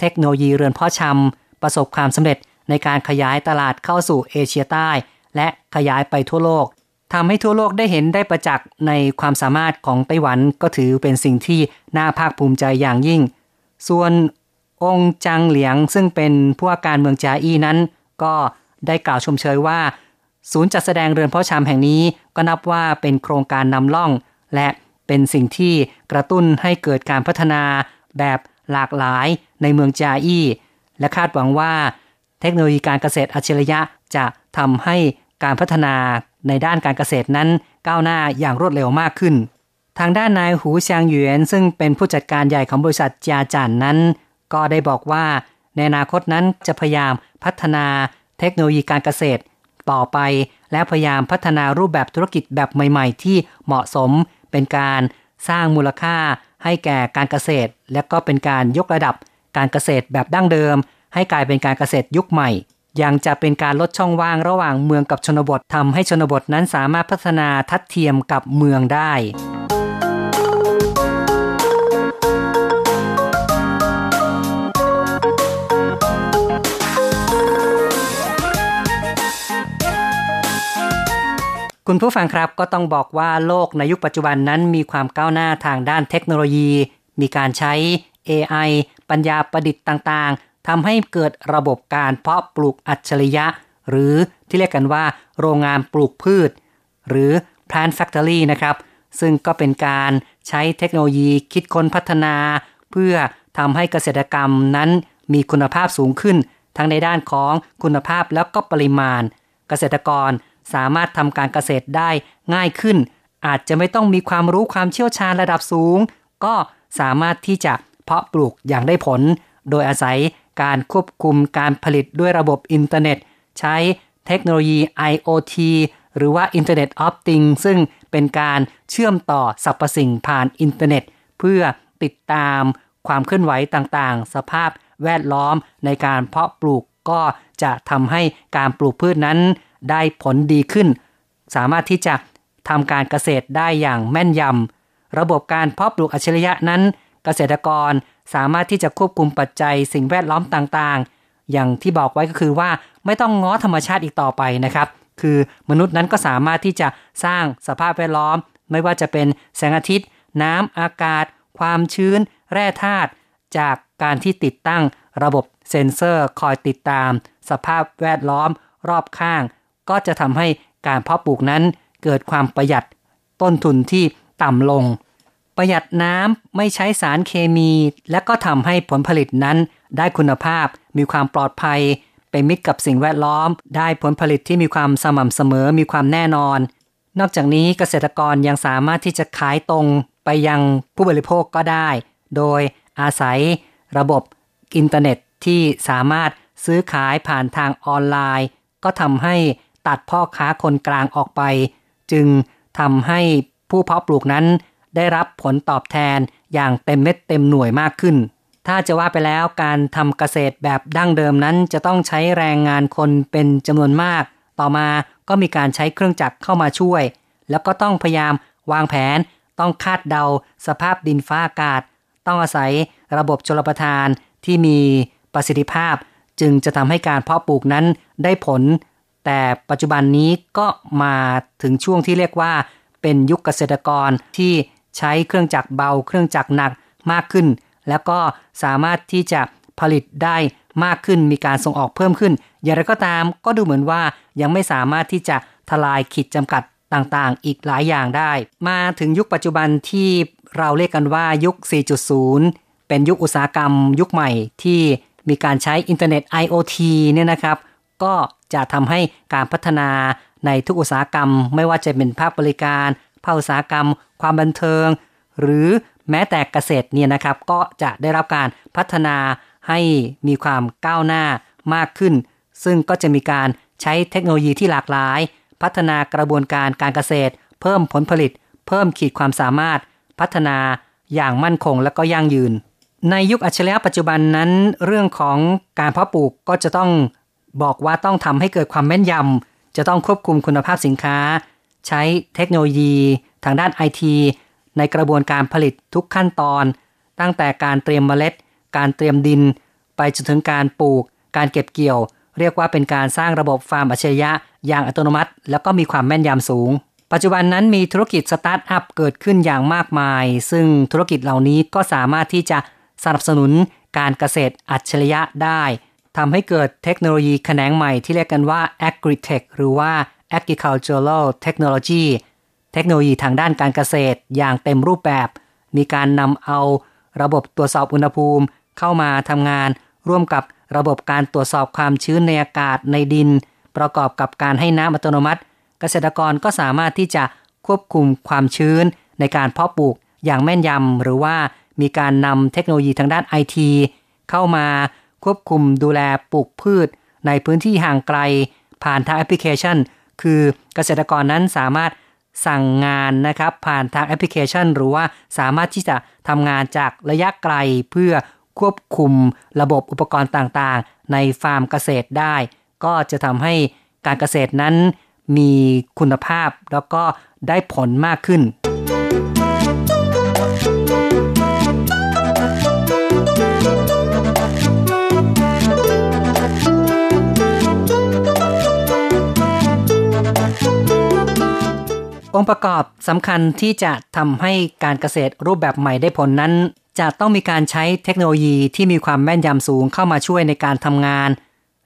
เทคโนโลยีเรือนพาะชำประสบความสำเร็จในการขยายตลาดเข้าสู่เอเชียใต้ และขยายไปทั่วโลกทำให้ทั่วโลกได้เห็นได้ประจักษ์ในความสามารถของไต้หวันก็ถือเป็นสิ่งที่น่าภาคภูมิใจอย่างยิ่ง ส่วน องจังเหลียงซึ่งเป็นผู้ว่าการเมืองจาอี้นั้น ก็ได้กล่าวชมเชยว่า ศูนย์จัดแสดงเรือนพาะชำแห่งนี้ก็นับว่าเป็นโครงการนำล่อง และเป็นสิ่งที่กระตุ้นให้เกิดการพัฒนาแบบหลากหลายในเมืองจาอี้และคาดหวังว่า เทคโนโลยีการเกษตรอัจฉริยะจะทำให้การพัฒนาในด้านการเกษตรนั้นก้าวหน้าอย่างรวดเร็วมากขึ้น ทางด้านนายหูเซียงหยวนซึ่งเป็นผู้จัดการใหญ่ของบริษัทจาจันนั้น ก็ได้บอกว่าในอนาคตนั้นจะพยายามพัฒนาเทคโนโลยีการเกษตร ต่อไปและพยายามพัฒนารูปแบบธุรกิจแบบใหม่ ๆ ที่เหมาะสมเป็นการสร้างมูลค่าให้แก่การเกษตร และก็เป็นการยกระดับการเกษตรแบบดั้งเดิม ให้กลายเป็นการเกษตรยุคใหม่ยังจะเป็นการลดช่องว่างระหว่างเมืองกับชนบททำให้ชนบทนั้นสามารถพัฒนาทัดเทียมกับเมืองได้ คุณผู้ฟังครับก็ต้องบอกว่าโลกในยุคปัจจุบันนั้นมีความก้าวหน้าทางด้านเทคโนโลยี มีการใช้ AI ปัญญาประดิษฐ์ต่างๆทำให้เกิดระบบการเพาะปลูกอัจฉริยะ หรือที่เรียกกันว่าโรงงานปลูกพืช หรือ plant factory นะครับ ซึ่งก็เป็นการใช้เทคโนโลยีคิดค้นพัฒนา เพื่อทำให้เกษตรกรรมนั้นมีคุณภาพสูงขึ้น ทั้งในด้านของคุณภาพแล้วก็ปริมาณ เกษตรกร สามารถทำการเกษตรได้ง่ายขึ้น อาจจะไม่ต้องมีความรู้ความเชี่ยวชาญระดับสูง ก็สามารถที่จะเพาะปลูกอย่างได้ผล โดยอาศัยการควบคุมการผลิตด้วยระบบอินเทอร์เน็ต ใช้เทคโนโลยี IoT หรือว่า Internet of Things ซึ่งเป็นการเชื่อมต่อสรรพสิ่งผ่านอินเทอร์เน็ต เพื่อติดตามความเคลื่อนไหวต่างๆ สภาพแวดล้อมในการเพาะปลูกก็จะทำให้การปลูกพืชนั้น ได้ผลดีขึ้น สามารถที่จะทำการเกษตรได้อย่างแม่นยำระบบการเพาะปลูกอัจฉริยะนั้น เกษตรกรสามารถที่จะควบคุมปัจจัยสิ่งแวดล้อมต่างๆ อย่างที่บอกไว้ก็คือว่าไม่ต้องง้อธรรมชาติอีกต่อไปนะครับ คือมนุษย์นั้นก็สามารถที่จะสร้างสภาพแวดล้อม ไม่ว่าจะเป็นแสงอาทิตย์ น้ำอากาศ ความชื้น แร่ธาตุจากการที่ติดตั้งระบบเซ็นเซอร์คอยติดตาม สภาพแวดล้อม รอบข้าง ก็จะทำให้การเพาะปลูกนั้นเกิดความประหยัดต้นทุนที่ต่ำลง ประหยัดน้ำไม่ใช้สารเคมี และก็ทำให้ผลผลิตนั้นได้คุณภาพมีความปลอดภัย เป็นมิตรกับสิ่งแวดล้อม ได้ผลผลิตที่มีความสม่ำเสมอมีความแน่นอน นอกจากนี้เกษตรกรยังสามารถที่จะขายตรงไปยังผู้บริโภคก็ได้ โดยอาศัยระบบอินเทอร์เน็ตที่สามารถซื้อขายผ่านทางออนไลน์ ก็ทำให้ ตัดพ่อค้าคนกลางออกไป จึงทำให้ผู้เพาะปลูกนั้นได้รับผลตอบแทนอย่างเต็มเม็ดเต็มหน่วยมากขึ้น ถ้าจะว่าไปแล้วการทำเกษตรแบบดั้งเดิมนั้น จะต้องใช้แรงงานคนเป็นจำนวนมาก ต่อมาก็มีการใช้เครื่องจักรเข้ามาช่วย แล้วก็ต้องพยายามวางแผน ต้องคาดเดา สภาพดินฟ้าอากาศ ต้องอาศัยระบบชลประทานที่มีประสิทธิภาพ จึงจะทำให้การเพาะปลูกนั้นได้ผล แต่ปัจจุบันนี้ก็มาถึงช่วงที่เรียกว่า เป็นยุคเกษตรกรที่ใช้เครื่องจักรเบา เครื่องจักรหนักมากขึ้น แล้วก็สามารถที่จะผลิตได้มากขึ้นมีการส่งออกเพิ่มขึ้น อย่างไรก็ตามก็ดูเหมือนว่ายังไม่สามารถที่จะทลายขีดจำกัดต่างๆ อีกหลายอย่างได้ มาถึงยุคปัจจุบันที่เราเรียกกันว่ายุค 4.0 เป็นยุคอุตสาหกรรม ยุคใหม่ที่มีการใช้อินเทอร์เน็ต IoT เนี่ยนะครับ ก็จะทำให้การพัฒนาในทุกอุตสาหกรรม ไม่ว่าจะเป็นภาคบริการ ภาคอุตสาหกรรม ความบันเทิง หรือแม้แต่เกษตรเนี่ยนะครับก็จะได้รับการพัฒนาให้มีความก้าวหน้ามากขึ้น ซึ่งก็จะมีการใช้เทคโนโลยีที่หลากหลาย พัฒนากระบวนการการเกษตร เพิ่มผลผลิต เพิ่มขีดความสามารถ พัฒนาอย่างมั่นคงและก็ยั่งยืน ในยุคอัจฉริยะปัจจุบันนั้น เรื่องของการเพาะปลูกก็จะต้อง บอกว่าต้องทำให้เกิดความแม่นยำจะต้องควบคุมคุณภาพสินค้า ใช้เทคโนโลยี ทางด้านไอทีในกระบวนการผลิตทุกขั้นตอน ตั้งแต่การเตรียมเมล็ด การเตรียมดิน ไปจนถึงการปลูก การเก็บเกี่ยว เรียกว่าเป็นการสร้างระบบฟาร์มอัจฉริยะ อย่างอัตโนมัติ แล้วก็มีความแม่นยำสูง ปัจจุบันนั้นมีธุรกิจสตาร์ทอัพเกิดขึ้นอย่างมากมาย ซึ่งธุรกิจเหล่านี้ก็สามารถที่จะสนับสนุนการเกษตรอัจฉริยะได้ ทำให้เกิดเทคโนโลยีแขนงใหม่ที่เรียกกันว่า Agritech หรือว่า Agricultural Technology เทคโนโลยีทางด้านการเกษตรอย่างเต็มรูปแบบ มีการนำเอาระบบตรวจสอบอุณหภูมิ เข้ามาทำงาน ร่วมกับระบบการตรวจสอบความชื้นในอากาศในดิน ประกอบกับการให้น้ำอัตโนมัติ เกษตรกรก็สามารถที่จะควบคุมความชื้น ในการเพาะปลูกอย่างแม่นยำหรือว่ามีการนำเทคโนโลยีทางด้านไอทีเข้ามา ควบคุมดูแลปลูกพืช ในพื้นที่ห่างไกล ผ่านทางแอปพลิเคชัน คือเกษตรกรนั้นสามารถสั่งงานนะครับ ผ่านทางแอปพลิเคชัน หรือว่าสามารถที่จะทำงานจากระยะไกลเพื่อควบคุมระบบอุปกรณ์ต่างๆ ในฟาร์มเกษตรได้ ก็จะทำให้การเกษตรนั้นมีคุณภาพแล้วก็ได้ผลมากขึ้น องค์ประกอบสำคัญที่จะทำให้การเกษตรรูปแบบใหม่ได้ผลนั้น จะต้องมีการใช้เทคโนโลยีที่มีความแม่นยำสูงเข้ามาช่วยในการทำงาน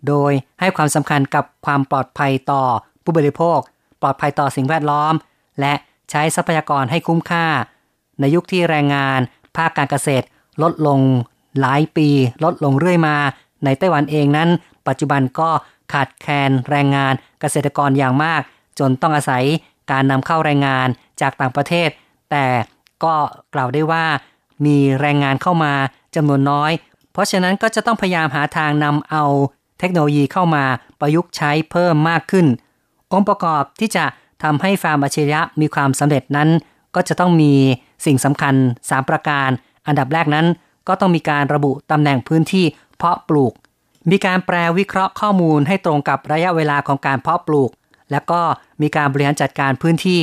โดยให้ความสำคัญกับความปลอดภัยต่อผู้บริโภค ปลอดภัยต่อสิ่งแวดล้อม และใช้ทรัพยากรให้คุ้มค่า ในยุคที่แรงงาน ภาคการเกษตรลดลงหลายปี ลดลงเรื่อยมา ในไต้หวันเองนั้น ปัจจุบันก็ขาดแคลนแรงงานเกษตรกรอย่างมาก จนต้องอาศัย การนำเข้าแรงงานจากต่างประเทศ แต่ก็กล่าวได้ว่ามีแรงงานเข้ามาจำนวนน้อย เพราะฉะนั้นก็จะต้องพยายามหาทางนำเอาเทคโนโลยีเข้ามาประยุกต์ใช้เพิ่มมากขึ้น องค์ประกอบที่จะทำให้ฟาร์มอัจฉริยะมีความสำเร็จนั้น ก็จะต้องมีสิ่งสำคัญ 3 ประการ อันดับแรกนั้น ก็ต้องมีการระบุตำแหน่งพื้นที่เพาะปลูก มีการแปลวิเคราะห์ข้อมูลให้ตรงกับระยะเวลาของการเพาะปลูก และก็มีการบริหารจัดการพื้นที่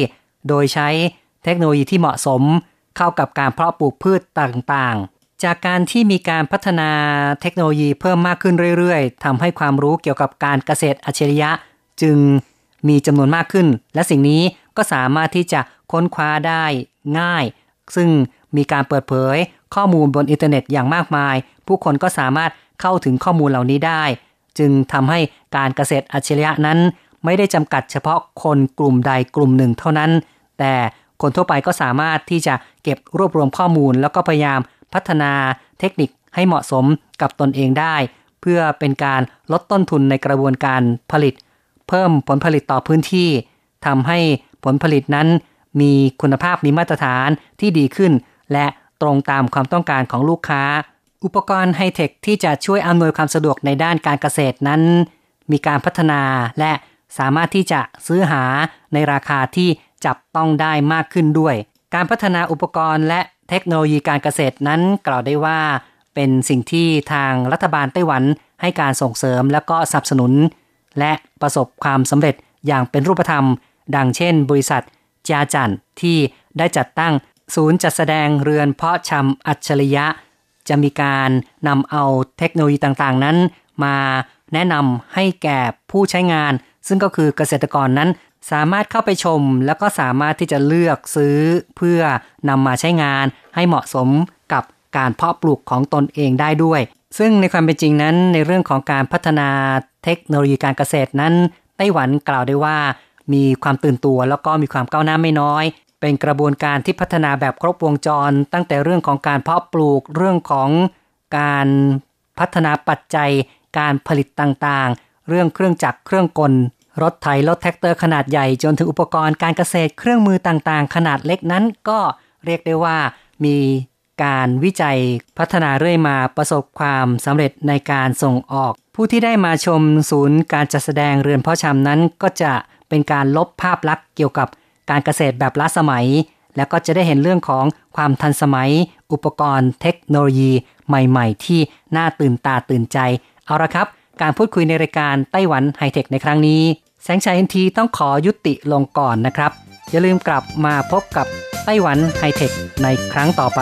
โดยใช้เทคโนโลยีที่เหมาะสม เข้ากับการเพาะปลูกพืชต่างๆ จากการที่มีการพัฒนาเทคโนโลยีเพิ่มมากขึ้นเรื่อยๆทำให้ความรู้เกี่ยวกับการเกษตรอัจฉริยะ จึงมีจำนวนมากขึ้น และสิ่งนี้ก็สามารถที่จะค้นคว้าได้ง่าย ซึ่งมีการเปิดเผยข้อมูลบนอินเทอร์เน็ตอย่างมากมาย ผู้คนก็สามารถเข้าถึงข้อมูลเหล่านี้ได้ จึงทำให้การเกษตรอัจฉริยะนั้น ไม่ได้จำกัดเฉพาะคนกลุ่มใดกลุ่มหนึ่งเท่านั้น แต่คนทั่วไปก็สามารถที่จะเก็บรวบรวมข้อมูล แล้วก็พยายามพัฒนาเทคนิคให้เหมาะสมกับตนเองได้ เพื่อเป็นการลดต้นทุนในกระบวนการผลิต เพิ่มผลผลิตต่อพื้นที่ทำให้ผลผลิตนั้น มีคุณภาพมีมาตรฐานที่ดีขึ้น และตรงตามความต้องการของลูกค้า อุปกรณ์ไฮเทคที่จะช่วยอำนวยความสะดวกในด้านการเกษตรนั้น มีการพัฒนาและ สามารถที่จะซื้อหาในราคาที่จับต้องได้มากขึ้นด้วย การพัฒนาอุปกรณ์และเทคโนโลยีการเกษตรนั้นกล่าวได้ว่า เป็นสิ่งที่ทางรัฐบาลไต้หวันให้การส่งเสริมและก็สนับสนุน และประสบความสำเร็จอย่างเป็นรูปธรรม ดังเช่น บริษัทจาจันที่ได้จัดตั้งศูนย์จัดแสดงเรือนเพาะชำอัจฉริยะ จะมีการนำเอาเทคโนโลยีต่างๆนั้น มาแนะนำให้แก่ผู้ใช้งาน ซึ่งก็คือเกษตรกรนั้นสามารถเข้าไปชม แล้วก็สามารถที่จะเลือกซื้อเพื่อนำมาใช้งานให้เหมาะสมกับการเพาะปลูกของตนเองได้ด้วย ซึ่งในความเป็นจริงนั้นในเรื่องของการพัฒนาเทคโนโลยีการเกษตรนั้นไต้หวันกล่าวได้ว่า มีความตื่นตัวแล้วก็มีความก้าวหน้าไม่น้อย เป็นกระบวนการที่พัฒนาแบบครบวงจร ตั้งแต่เรื่องของการเพาะปลูกเรื่องของการพัฒนาปัจจัย การผลิตต่างๆ เรื่องเครื่องจักรเครื่องกล รถไถรถแทรกเตอร์ขนาดใหญ่จนถึงอุปกรณ์การเกษตรเครื่องมือต่างๆ ขนาดเล็กนั้นก็เรียกได้ว่ามีการวิจัยพัฒนาเรื่อยมาประสบความสำเร็จในการส่งออก ผู้ที่ได้มาชมศูนย์การจัดแสดงเรือนพาะชำนั้น ก็จะเป็นการลบภาพลักษณ์เกี่ยวกับการเกษตรแบบล้าสมัย แล้วก็จะได้เห็นเรื่องของความทันสมัย อุปกรณ์เทคโนโลยีใหม่ๆ ที่น่าตื่นตาตื่นใจ เอาละครับ การพูดคุยในรายการไต้หวันไฮเทคในครั้งนี้ แสงชัยเอ็นทีต้องขอยุติลงก่อนนะครับ อย่าลืมกลับมาพบกับไต้หวันไฮเทคในครั้งต่อไป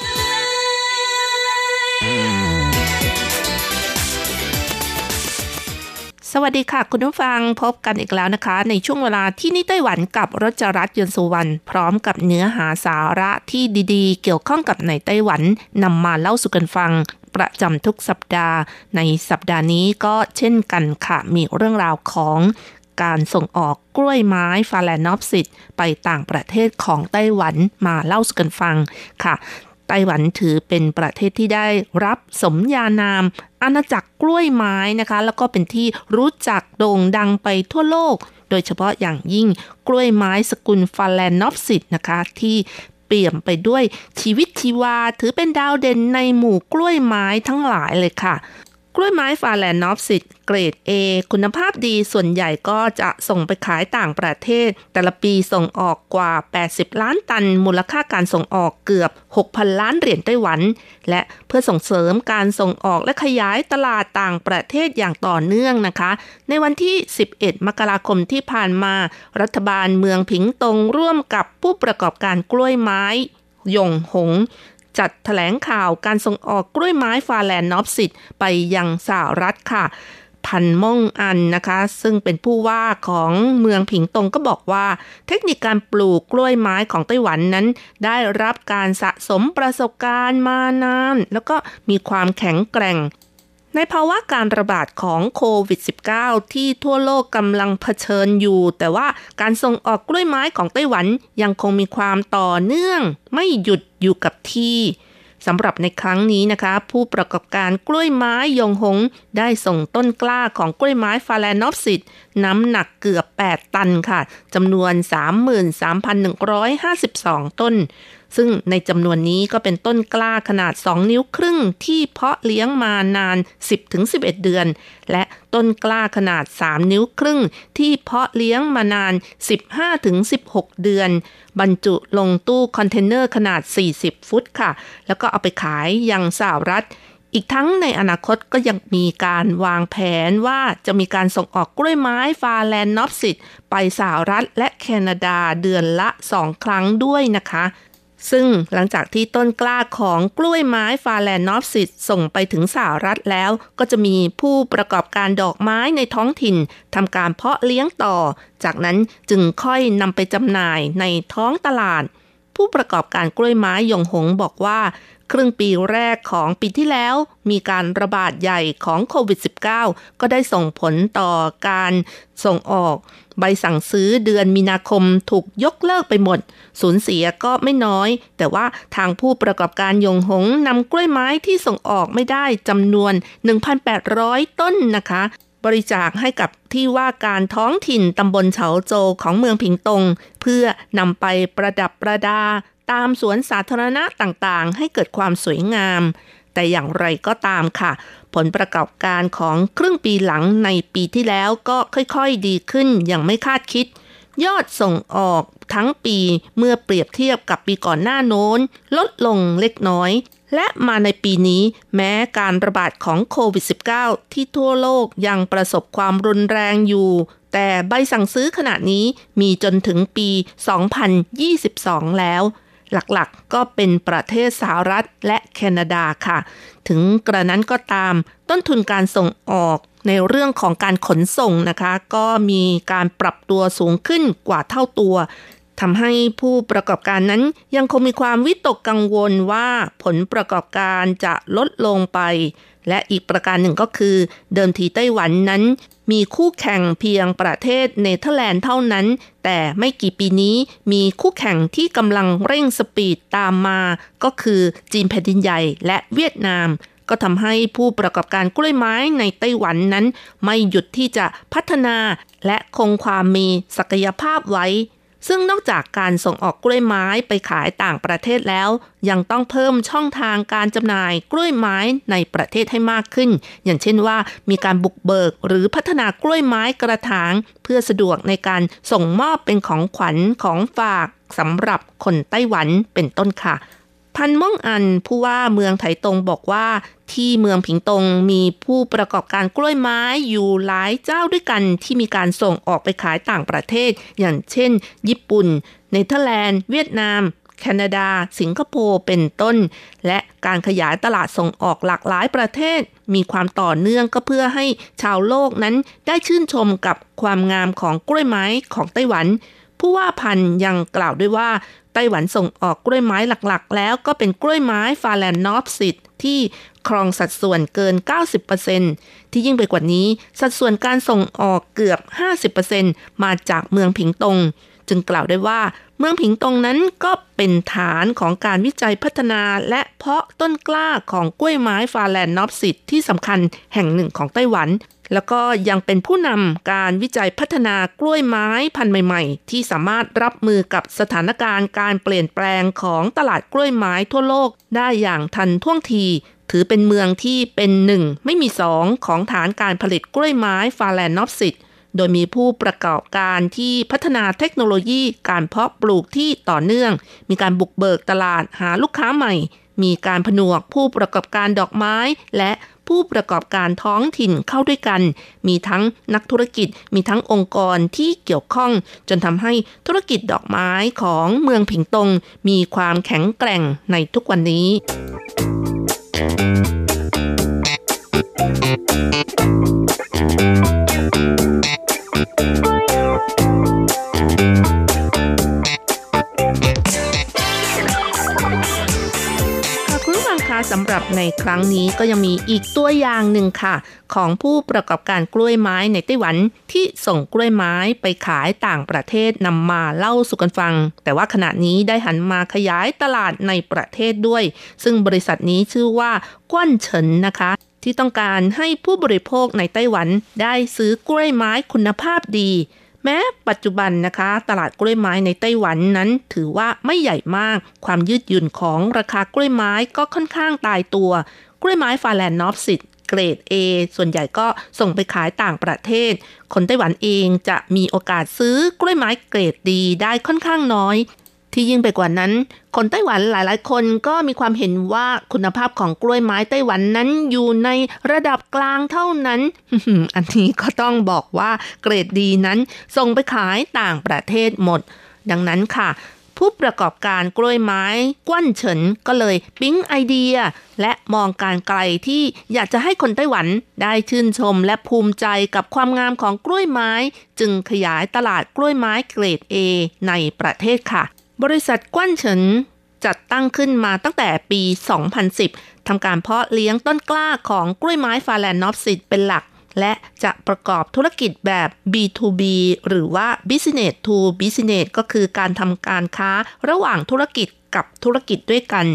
สวัสดีค่ะ คุณผู้ฟังพบกันอีกแล้วนะคะ ในช่วงเวลาที่นี่ไต้หวันกับรจรัสยนสุวรรณพร้อมกับเนื้อหาสาระที่ดีๆ เกี่ยวข้องกับในไต้หวันนำมาเล่าสู่กันฟัง ประจำทุกสัปดาห์ ในสัปดาห์นี้ก็เช่นกันค่ะ มีเรื่องราวของการส่งออกกล้วยไม้ฟาแลนอฟซิตไปต่างประเทศของไต้หวันมาเล่าสู่กันฟังค่ะ ไต้หวันถือเป็นประเทศที่ได้รับสมญานาม อาณาจักรกล้วยไม้นะคะ แล้วก็เป็นที่รู้จักโด่งดังไปทั่วโลก โดยเฉพาะอย่างยิ่งกล้วยไม้สกุล Phalaenopsis นะคะที่เปี่ยมไปด้วยชีวิตชีวาถือเป็นดาวเด่นในหมู่กล้วยไม้ทั้งหลายเลยค่ะ กล้วยไม้ Phalaenopsis เกรด A คุณภาพดีส่วนใหญ่ก็จะส่งไปขายต่างประเทศ แต่ละปีส่งออกกว่า 80 ล้านตัน มูลค่าการส่งออกเกือบ 6,000 ล้านเหรียญไต้หวัน และเพื่อส่งเสริมการส่งออกและขยายตลาดต่างประเทศอย่างต่อเนื่องนะคะ ในวันที่ 11 มกราคมที่ผ่านมา รัฐบาลเมืองผิงตงร่วมกับผู้ประกอบการกล้วยไม้ยงหง จัดถแถลงข่าวการส่งออกกล้วยไม้ฟาแลนนอฟสิตไปยังสหรัฐค่ะ พันม่องอันนะคะ ซึ่งเป็นผู้ว่าของเมืองผิงตงก็บอกว่า เทคนิคการปลูกกล้วยไม้ของไต้หวันนั้น ได้รับการสะสมประสบการณ์มานาน แล้วก็มีความแข็งแกร่ง ในภาวะการระบาดของโควิด -19 ที่ทั่วโลกกำลังเผชิญอยู่ แต่ว่าการส่งออกกล้วยไม้ของไต้หวันยังคงมีความต่อเนื่อง ไม่หยุดอยู่กับที่สำหรับในครั้งนี้นะคะ ผู้ประกอบการกล้วยไม้ยงหง ได้ส่งต้นกล้าของกล้วยไม้ Phalaenopsisน้ำหนักเกือบ 8 ตันค่ะจำนวน 33,152 ต้น ซึ่งในจำนวนนี้ก็เป็นต้นกล้าขนาด 2 นิ้วครึ่งที่เพาะเลี้ยงมานาน 10-11 เดือน และต้นกล้าขนาด 3 นิ้วครึ่ง ที่เพาะเลี้ยงมานาน 15-16 เดือน บรรจุลงตู้คอนเทนเนอร์ขนาด 40 ฟุตค่ะ แล้วก็เอาไปขายยังสหรัฐ อีกทั้งในอนาคตก็ยังมีการวางแผนว่าจะมีการส่งออกกล้วยไม้ Phalaenopsis ไปสหรัฐและแคนาดาเดือนละ 2 ครั้งด้วยนะคะ ซึ่งหลังจากที่ต้นกล้าของกล้วยไม้ Phalaenopsis ส่งไปถึงสหรัฐแล้ว ก็จะมีผู้ประกอบการดอกไม้ในท้องถิ่นทำการเพาะเลี้ยงต่อ จากนั้นจึงค่อยนำไปจำหน่ายในท้องตลาดผู้ประกอบการกล้วยไม้ยงหงบอกว่า ครึ่งปีแรกของปีที่แล้วมีการระบาดใหญ่ของโควิด -19 ก็ได้ส่งผลต่อการส่งออก ใบสั่งซื้อเดือนมีนาคมถูกยกเลิกไปหมด สูญเสียก็ไม่น้อย แต่ว่าทางผู้ประกอบการยงหงนำกล้วยไม้ที่ส่งออกไม่ได้จำนวน 1,800 ต้นนะคะ บริจาคให้กับที่ว่าการท้องถิ่นตำบลเฉาโจของเมืองผิงตง เพื่อนำไปประดับประดาตามสวนสาธารณะต่างๆ ให้เกิดความสวยงาม แต่อย่างไรก็ตามค่ะ ผลประกอบการของครึ่งปีหลังในปีที่แล้วก็ค่อยๆดีขึ้นอย่างไม่คาดคิด ยอดส่งออกทั้งปีเมื่อเปรียบเทียบกับปีก่อนหน้าโน้น ลดลงเล็กน้อย และมาในปีนี้แม้การระบาดของโควิด -19 ที่ทั่วโลกยังประสบความรุนแรงอยู่ แต่ใบสั่งซื้อขณะนี้มีจนถึงปี 2022 แล้ว หลักๆก็เป็นประเทศสหรัฐและแคนาดาค่ะ ถึงกระนั้นก็ตามต้นทุนการส่งออกในเรื่องของการขนส่งนะคะ ก็มีการปรับตัวสูงขึ้นกว่าเท่าตัวทำให้ผู้ประกอบการนั้นยังคงมีความวิตกกังวลว่าผลประกอบการจะลดลงไป และอีกประการหนึ่งก็คือ เดิมทีไต้หวันนั้น มีคู่แข่งเพียงประเทศเนเธอร์แลนด์เท่านั้น แต่ไม่กี่ปีนี้มีคู่แข่งที่กำลังเร่ง speed ตามมา ก็คือจีนแผ่นดินใหญ่และเวียดนาม ก็ทำให้ผู้ประกอบการกล้วยไม้ในไต้หวันนั้น ไม่หยุดที่จะพัฒนาและคงความมีศักยภาพไว้ ซึ่งนอกจากการส่งออกกล้วยไม้ไปขายต่างประเทศแล้ว ยังต้องเพิ่มช่องทางการจำหน่ายกล้วยไม้ในประเทศให้มากขึ้น อย่างเช่นว่ามีการบุกเบิกหรือพัฒนากล้วยไม้กระถาง เพื่อสะดวกในการส่งมอบเป็นของขวัญของฝากสำหรับคนไต้หวันเป็นต้นค่ะ พันม่องอันผู้ว่าเมืองไถตงบอกว่า ที่เมืองผิงตงมีผู้ประกอบการกล้วยไม้อยู่หลายเจ้าด้วยกันที่มีการส่งออกไปขายต่างประเทศ อย่างเช่น ญี่ปุ่นเนเธอร์แลนด์ เวียดนาม แคนาดา สิงคโปร์เป็นต้น และการขยายตลาดส่งออกหลากหลายประเทศ มีความต่อเนื่องก็เพื่อให้ชาวโลกนั้นได้ชื่นชมกับความงามของกล้วยไม้ของไต้หวัน ผู้ว่าพันยังกล่าวด้วยว่า ไต้หวันส่งออกกล้วยไม้หลักๆ แล้วก็เป็นกล้วยไม้ Phalaenopsis ที่ครองสัดส่วนเกิน 90%ที่ยิ่งไปกว่านี้ สัดส่วนการส่งออกเกือบ 50%มาจากเมืองผิงตง จึงกล่าวได้ว่า เมืองผิงตงนั้นก็เป็นฐานของการวิจัยพัฒนาและเพาะต้นกล้าของกล้วยไม้ฟาแลนนอฟซิตที่สำคัญแห่งหนึ่งของไต้หวัน แล้วก็ยังเป็นผู้นำการวิจัยพัฒนากล้วยไม้พันธุ์ใหม่ ๆ ที่สามารถรับมือกับสถานการณ์การเปลี่ยนแปลงของตลาดกล้วยไม้ทั่วโลกได้อย่างทันท่วงที ถือเป็นเมืองที่เป็นหนึ่งไม่มีสองของฐานการผลิตกล้วยไม้ฟาแลนนอฟซิตโดยมีผู้ประกอบการที่พัฒนาเทคโนโลยีการเพาะปลูกที่ต่อเนื่อง มีการบุกเบิกตลาดหาลูกค้าใหม่ มีการผนวกผู้ประกอบการดอกไม้ และ ผู้ประกอบการท้องถิ่นเข้าด้วยกัน มีทั้งนักธุรกิจ มีทั้งองค์กรที่เกี่ยวข้อง จนทำให้ธุรกิจดอกไม้ของเมืองผิงตง มีความแข็งแกร่งในทุกวันนี้ สำหรับในครั้งนี้ก็ยังมีอีกตัวอย่างหนึ่งค่ะ ของผู้ประกอบการกล้วยไม้ในไต้หวันที่ส่งกล้วยไม้ไปขายต่างประเทศนำมาเล่าสู่กันฟัง แต่ว่าขณะนี้ได้หันมาขยายตลาดในประเทศด้วย ซึ่งบริษัทนี้ชื่อว่ากวนเฉินนะคะที่ต้องการให้ผู้บริโภคในไต้หวันได้ซื้อกล้วยไม้คุณภาพดี แม้ปัจจุบันนะคะ ตลาดกล้วยไม้ในไต้หวันนั้นถือว่าไม่ใหญ่มาก ความยืดหยุ่นของราคากล้วยไม้ก็ค่อนข้างตายตัว กล้วยไม้ฟาแลนนอฟซิตเกรด A ส่วนใหญ่ก็ส่งไปขายต่างประเทศ คนไต้หวันเองจะมีโอกาสซื้อกล้วยไม้เกรดดีได้ค่อนข้างน้อย ที่ยิ่งไปกว่านั้น คนไต้หวันหลายๆ คนก็มีความเห็นว่าคุณภาพของกล้วยไม้ไต้หวันนั้นอยู่ในระดับกลางเท่านั้น อันนี้ก็ต้องบอกว่าเกรดดีนั้นส่งไปขายต่างประเทศหมด ดังนั้นค่ะ ผู้ประกอบการกล้วยไม้กว้นเฉินก็เลยปิ๊งไอเดีย และมองการไกลที่อยากจะให้คนไต้หวันได้ชื่นชมและภูมิใจกับความงามของกล้วยไม้ จึงขยายตลาดกล้วยไม้เกรด A ในประเทศค่ะ บริษัทกว้นเฉินจัดตั้งขึ้นมาตั้งแต่ปี 2010 ทำการเพาะเลี้ยงต้นกล้าของกล้วยไม้ฟาแลนนอฟซิตเป็นหลัก และจะประกอบธุรกิจแบบ B2B หรือว่า Business to Business ก็คือการทำการค้าระหว่างธุรกิจกับธุรกิจด้วยกัน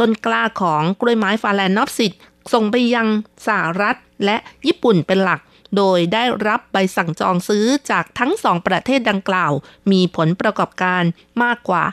ต้นกล้าของกล้วยไม้ Phalaenopsis ส่งไปยังสหรัฐและญี่ปุ่นเป็นหลัก โดยได้รับใบสั่งจองซื้อจากทั้งสองประเทศดังกล่าว มีผลประกอบการมากกว่า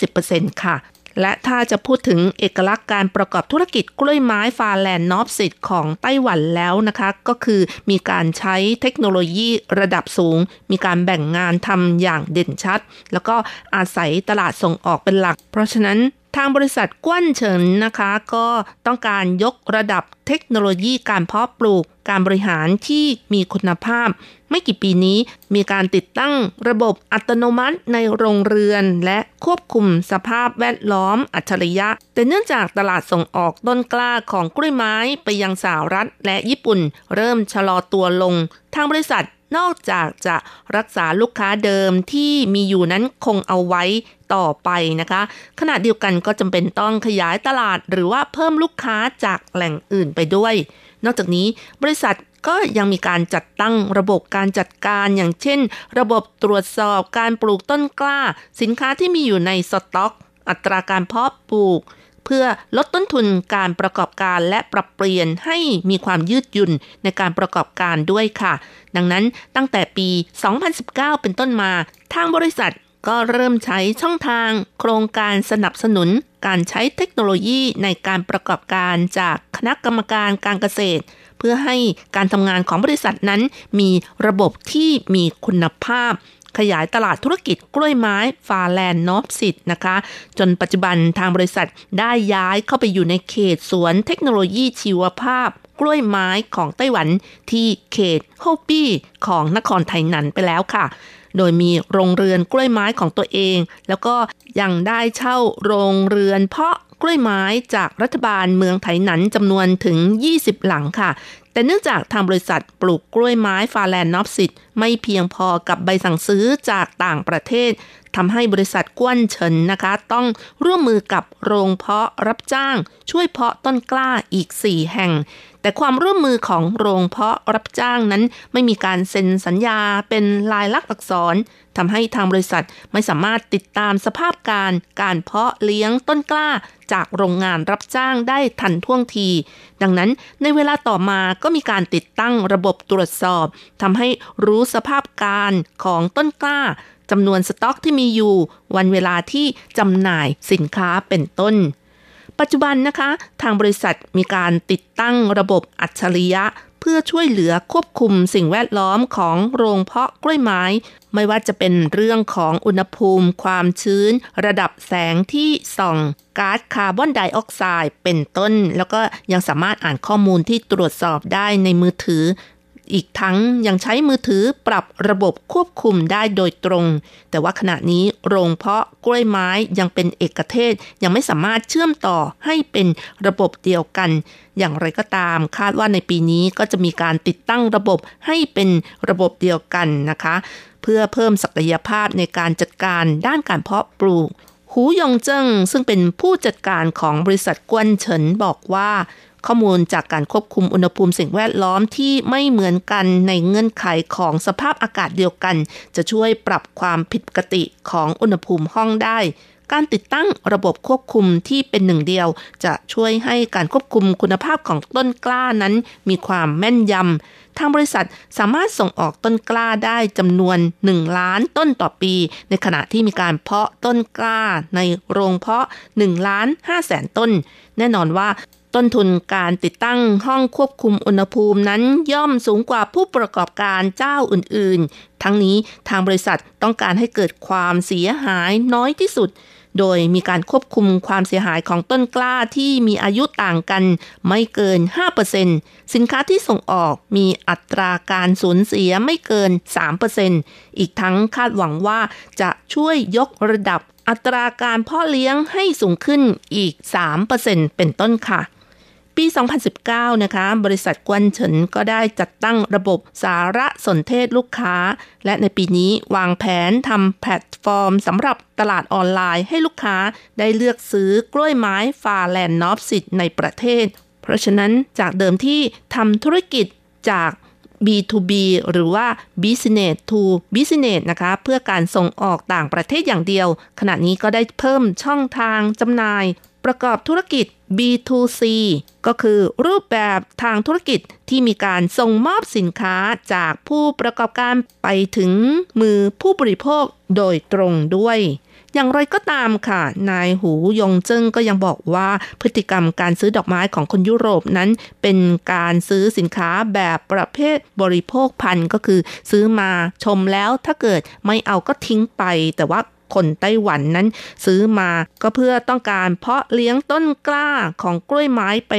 90%ค่ะและถ้าจะพูดถึงเอกลักษณ์การประกอบธุรกิจกล้วยไม้ Phalaenopsis ของไต้หวันแล้วนะคะ ก็คือมีการใช้เทคโนโลยีระดับสูง มีการแบ่งงานทำอย่างเด่นชัด แล้วก็อาศัยตลาดส่งออกเป็นหลัก เพราะฉะนั้น ทางบริษัทกวนเฉินนะคะ ก็ต้องการยกระดับเทคโนโลยีการเพาะปลูกการบริหารที่มีคุณภาพ ไม่กี่ปีนี้มีการติดตั้งระบบอัตโนมัติในโรงเรือน และควบคุมสภาพแวดล้อมอัจฉริยะ แต่เนื่องจากตลาดส่งออกต้นกล้าของกล้วยไม้ไปยังสหรัฐและญี่ปุ่น เริ่มชะลอตัวลง ทางบริษัท นอกจากจะรักษาลูกค้าเดิมที่มีอยู่นั้นคงเอาไว้ต่อไปนะคะ ขณะเดียวกันก็จำเป็นต้องขยายตลาด หรือว่าเพิ่มลูกค้าจากแหล่งอื่นไปด้วย นอกจากนี้บริษัทก็ยังมีการจัดตั้งระบบการจัดการอย่างเช่น ระบบตรวจสอบการปลูกต้นกล้า สินค้าที่มีอยู่ในสต็อก อัตราการเพาะปลูก เพื่อลดต้นทุนการประกอบการและปรับเปลี่ยนให้มีความยืดหยุ่นในการประกอบการด้วยค่ะ ดังนั้นตั้งแต่ปี 2019 เป็นต้นมา ทางบริษัทก็เริ่มใช้ช่องทาง โครงการสนับสนุน การใช้เทคโนโลยีในการประกอบการจากคณะกรรมการการเกษตร เพื่อให้การทำงานของบริษัทนั้นมีระบบที่มีคุณภาพ ขยายตลาดธุรกิจกล้วยไม้Phalaenopsis นะคะ จนปัจจุบันทางบริษัทได้ย้ายเข้าไปอยู่ในเขตสวนเทคโนโลยีชีวภาพกล้วยไม้ของไต้หวันที่เขตโฮ่วปี้ของนครไถหนันไปแล้วค่ะ โดยมีโรงเรือนกล้วยไม้ของตัวเอง แล้วก็ยังได้เช่าโรงเรือนเพาะกล้วยไม้จากรัฐบาลเมืองไถหนันจำนวนถึง 20 หลังค่ะ แต่เนื่องจากทางบริษัทปลูกกล้วยไม้ Phalaenopsisไม่เพียงพอกับใบสั่งซื้อจากต่างประเทศ ทำให้บริษัทกวนเฉินนะคะ ต้องร่วมมือกับโรงเพาะรับจ้าง ช่วยเพาะต้นกล้าอีก 4 แห่ง แต่ความร่วมมือของโรงเพาะรับจ้างนั้น ไม่มีการเซ็นสัญญาเป็นลายลักษณ์อักษรทำให้ทางบริษัทไม่สามารถติดตามสภาพการการเพาะเลี้ยงต้นกล้า จากโรงงานรับจ้างได้ทันท่วงที ดังนั้นในเวลาต่อมาก็มีการติดตั้งระบบตรวจสอบทำให้รู้สภาพการของต้นกล้า จำนวนสต็อกที่มีอยู่ วันเวลาที่จำหน่ายสินค้าเป็นต้น ปัจจุบันนะคะ ทางบริษัทมีการติดตั้งระบบอัจฉริยะ เพื่อช่วยเหลือควบคุมสิ่งแวดล้อมของโรงเพาะกล้วยไม้ ไม่ว่าจะเป็นเรื่องของอุณหภูมิ ความชื้น ระดับแสงที่ส่องก๊าซคาร์บอนไดออกไซด์เป็นต้น แล้วก็ยังสามารถอ่านข้อมูลที่ตรวจสอบได้ในมือถือ อีกทั้งยังใช้มือถือปรับระบบควบคุมได้โดยตรง แต่ว่าขณะนี้โรงเพาะกล้วยไม้ยังเป็นเอกเทศยังไม่สามารถเชื่อมต่อให้เป็นระบบเดียวกัน อย่างไรก็ตามคาดว่าในปีนี้ก็จะมีการติดตั้งระบบให้เป็นระบบเดียวกันนะคะ เพื่อเพิ่มศักยภาพในการจัดการด้านการเพาะปลูก หูยงเจิ้งซึ่งเป็นผู้จัดการของบริษัทกวนเฉินบอกว่าข้อมูลจากการควบคุมอุณหภูมิสิ่งแวดล้อมที่ไม่เหมือนกันในเงื่อนไขของสภาพอากาศเดียวกัน จะช่วยปรับความผิดปกติของอุณหภูมิห้องได้ การติดตั้งระบบควบคุมที่เป็นหนึ่งเดียว จะช่วยให้การควบคุมคุณภาพของต้นกล้านั้น มีความแม่นยำ ทางบริษัทสามารถส่งออกต้นกล้าได้จำนวน 1 ล้านต้นต่อปี ในขณะที่มีการเพาะต้นกล้าในโรงเพาะ1ล้าน5แสนต้น แน่นอนว่า ต้นทุนการติดตั้งห้องควบคุมอุณหภูมินั้นย่อมสูงกว่าผู้ประกอบการเจ้าอื่น ๆ ทั้งนี้ทางบริษัทต้องการให้เกิดความเสียหายน้อยที่สุด โดยมีการควบคุมความเสียหายของต้นกล้าที่มีอายุต่างกันไม่เกิน 5%สินค้าที่ส่งออกมีอัตราการสูญเสียไม่เกิน 3%อีกทั้งคาดหวังว่าจะช่วยยกระดับอัตราการเพาะเลี้ยงให้สูงขึ้นอีก 3%เป็นต้นค่ะ ปี 2019 นะคะ บริษัทกวนเฉินก็ได้จัดตั้งระบบสารสนเทศลูกค้า และในปีนี้วางแผนทำแพลตฟอร์มสำหรับตลาดออนไลน์ให้ลูกค้าได้เลือกซื้อกล้วยไม้ฟาแลนด์นอฟสิตในประเทศ เพราะฉะนั้นจากเดิมที่ทำธุรกิจจาก B2B หรือว่า Business to Business นะคะ เพื่อการส่งออกต่างประเทศอย่างเดียว ขณะนี้ก็ได้เพิ่มช่องทางจำหน่าย ประกอบธุรกิจ B2C ก็คือรูปแบบทางธุรกิจที่มีการส่งมอบสินค้าจากผู้ประกอบการไปถึงมือผู้บริโภคโดยตรงด้วย อย่างไรก็ตามค่ะ นายหูยงเจิ้งก็ยังบอกว่าพฤติกรรมการซื้อดอกไม้ของคนยุโรปนั้น เป็นการซื้อสินค้าแบบประเภทบริโภคพันก็คือ ซื้อมาชมแล้วถ้าเกิดไม่เอาก็ทิ้งไป แต่ว่า คนไต้หวันนั้น ซื้อมาก็เพื่อต้องการเพาะเลี้ยงต้นกล้าของกล้วยไม้ไป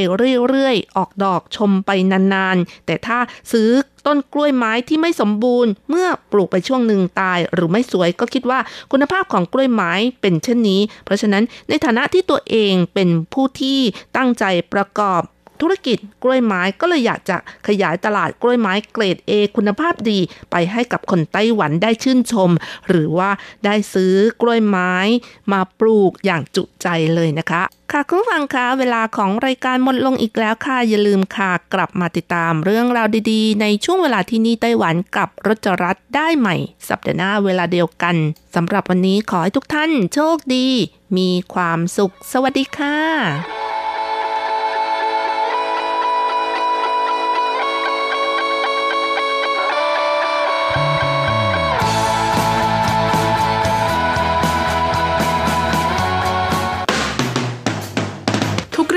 เรื่อยๆ ออกดอกชมไปนานๆ แต่ถ้าซื้อต้นกล้วยไม้ที่ไม่สมบูรณ์ เมื่อปลูกไปช่วงหนึ่งตายหรือไม่สวยก็คิดว่าคุณภาพของกล้วยไม้เป็นเช่นนี้ เพราะฉะนั้นในฐานะที่ตัวเองเป็นผู้ที่ตั้งใจประกอบ ธุรกิจกล้วยไม้ก็เลยอยากจะขยายตลาดกล้วยไม้เกรด A คุณภาพดี ไปให้กับคนไต้หวันได้ชื่นชม หรือว่าได้ซื้อกล้วยไม้มาปลูกอย่างจุใจเลยนะคะค่ะคุณฟังคะเวลาของรายการหมดลงอีกแล้วค่ะอย่าลืมค่ะ กลับมาติดตามเรื่องราวดีๆ ในช่วงเวลาที่นี่ไต้หวันกับรจรัสได้ใหม่ สัปดาห์หน้าเวลาเดียวกันสำหรับวันนี้ขอให้ทุกท่านโชคดี มีความสุข สวัสดีค่ะ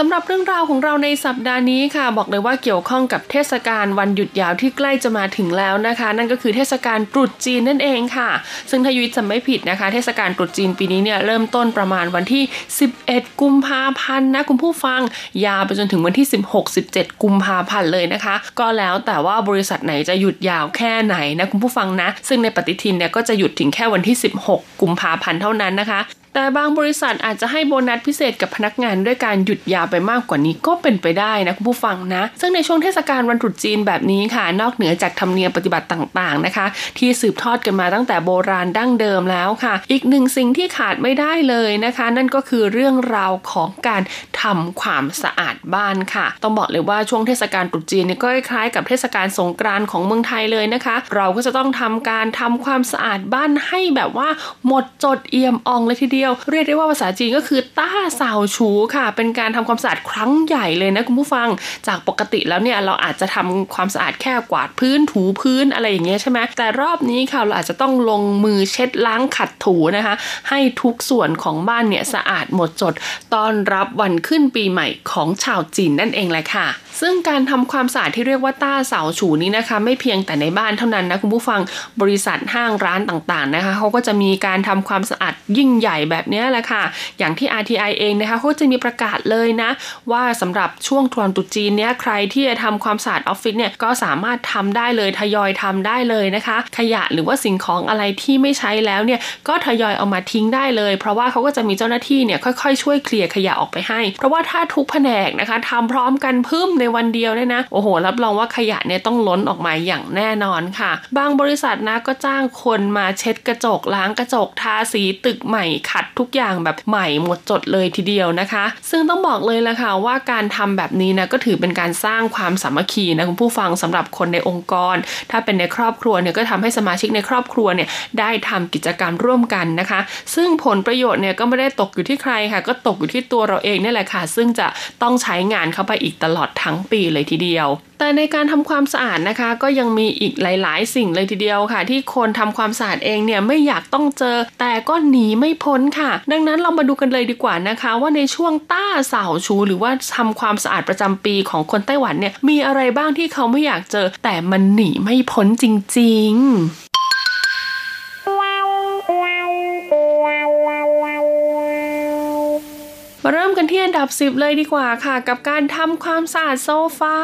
สำหรับเรื่องราวของเราในสัปดาห์นี้ค่ะ บอกเลยว่าเกี่ยวข้องกับเทศกาลวันหยุดยาวที่ใกล้จะมาถึงแล้วนะคะ นั่นก็คือเทศกาลตรุษจีนนั่นเองค่ะ ซึ่งถ้ายุ้ยจำไม่ผิดนะคะ เทศกาลตรุษจีนปีนี้เนี่ยเริ่มต้นประมาณวันที่ 11 กุมภาพันธ์นะคุณผู้ฟังยาวไปจนถึงวันที่ 16-17 กุมภาพันธ์เลยนะคะ ก็แล้วแต่ว่าบริษัทไหนจะหยุดยาวแค่ไหนนะคุณผู้ฟังนะ ซึ่งในปฏิทินเนี่ยก็จะหยุดถึงแค่วันที่ 16 กุมภาพันธ์เท่านั้นนะคะแต่บางบริษัทอาจจะให้โบนัสพิเศษกับพนักงานด้วยการหยุดยาวไปมากกว่านี้ก็เป็นไปได้นะคุณผู้ฟังนะ ซึ่งในช่วงเทศกาลวันตรุษจีนแบบนี้ค่ะ นอกเหนือจากธรรมเนียมปฏิบัติต่างๆนะคะ ที่สืบทอดกันมาตั้งแต่โบราณดั้งเดิมแล้วค่ะ อีกหนึ่งสิ่งที่ขาดไม่ได้เลยนะคะ นั่นก็คือเรื่องราวของการทำความสะอาดบ้านค่ะ ต้องบอกเลยว่าช่วงเทศกาลตรุษจีนนี่ก็คล้ายกับเทศกาลสงกรานต์ของเมืองไทยเลยนะคะ เราก็จะต้องทำการทำความสะอาดบ้านให้แบบว่าหมดจดเอี่ยมอ่องเลยทีเดียวเรียกได้ว่าภาษาจีนก็คือต้าสาวชูค่ะ เป็นการทำความสะอาดครั้งใหญ่เลยนะคุณผู้ฟัง จากปกติแล้วเนี่ยเราอาจจะทำความสะอาดแค่กวาดพื้นถูพื้นอะไรอย่างเงี้ยใช่ไหมแต่รอบนี้ค่ะเราอาจจะต้องลงมือเช็ดล้างขัดถูนะคะ ให้ทุกส่วนของบ้านเนี่ยสะอาดหมดจดต้อนรับวันขึ้นปีใหม่ของชาวจีนนั่นเองแหละค่ะ ซึ่งการทำความสะอาดที่เรียกว่าต้าเสาฉูนี้นะคะ ไม่เพียงแต่ในบ้านเท่านั้นนะคุณผู้ฟังบริษัทห้างร้านต่างๆนะคะเขาก็จะมีการทำความสะอาดยิ่งใหญ่แบบนี้แหละค่ะ อย่างที่ RTI เองนะคะเขาจะมีประกาศเลยนะ ว่าสำหรับช่วงทวนตุจีนเนี้ยใครที่จะทำความสะอาดออฟฟิศเนี่ยก็สามารถทำได้เลยทยอยทำได้เลยนะคะ ขยะหรือว่าสิ่งของอะไรที่ไม่ใช้แล้วเนี่ยก็ทยอยเอามาทิ้งได้เลย เพราะว่าเขาก็จะมีเจ้าหน้าที่เนี่ยค่อยๆ ช่วยเคลียร์ขยะออกไปให้ เพราะว่าถ้าทุกแผนกนะคะทำพร้อมกันพึ่มในวันเดียวเนี่ยนะ โอ้โห รับรองว่าขยะเนี่ยต้องล้นออกมาอย่างแน่นอนค่ะ บางบริษัทนะก็จ้างคนมาเช็ดกระจกล้างกระจกทาสีตึกใหม่ขัดทุกอย่างแบบใหม่หมดจดเลยทีเดียวนะคะ ซึ่งต้องบอกเลยละค่ะว่าการทำแบบนี้นะก็ถือเป็นการสร้างความสามัคคีนะคุณผู้ฟังสำหรับคนในองค์กร ถ้าเป็นในครอบครัวเนี่ยก็ทำให้สมาชิกในครอบครัวเนี่ยได้ทำกิจกรรมร่วมกันนะคะ ซึ่งผลประโยชน์เนี่ยก็ไม่ได้ตกอยู่ที่ใครค่ะ ก็ตกอยู่ที่ตัวเราเองนี่แหละค่ะ ซึ่งจะต้องใช้งานเข้าไปอีกตลอดทั้งปีเลยทีเดียว แต่ในการทำความสะอาดนะคะ ก็ยังมีอีกหลาย ๆ สิ่งเลยทีเดียวค่ะ ที่คนทำความสะอาดเองเนี่ยไม่อยากต้องเจอ แต่ก็หนีไม่พ้นค่ะ ดังนั้นเรามาดูกันเลยดีกว่านะคะ ว่าในช่วงต้า掃除 หรือว่าทำความสะอาดประจำปีของคนไต้หวันเนี่ยมีอะไรบ้างที่เขาไม่อยากเจอ แต่มันหนีไม่พ้นจริง ๆ มาเริ่มกันที่อันดับ 10 เลยดีกว่าค่ะ กับการทำความสะอาดโซฟา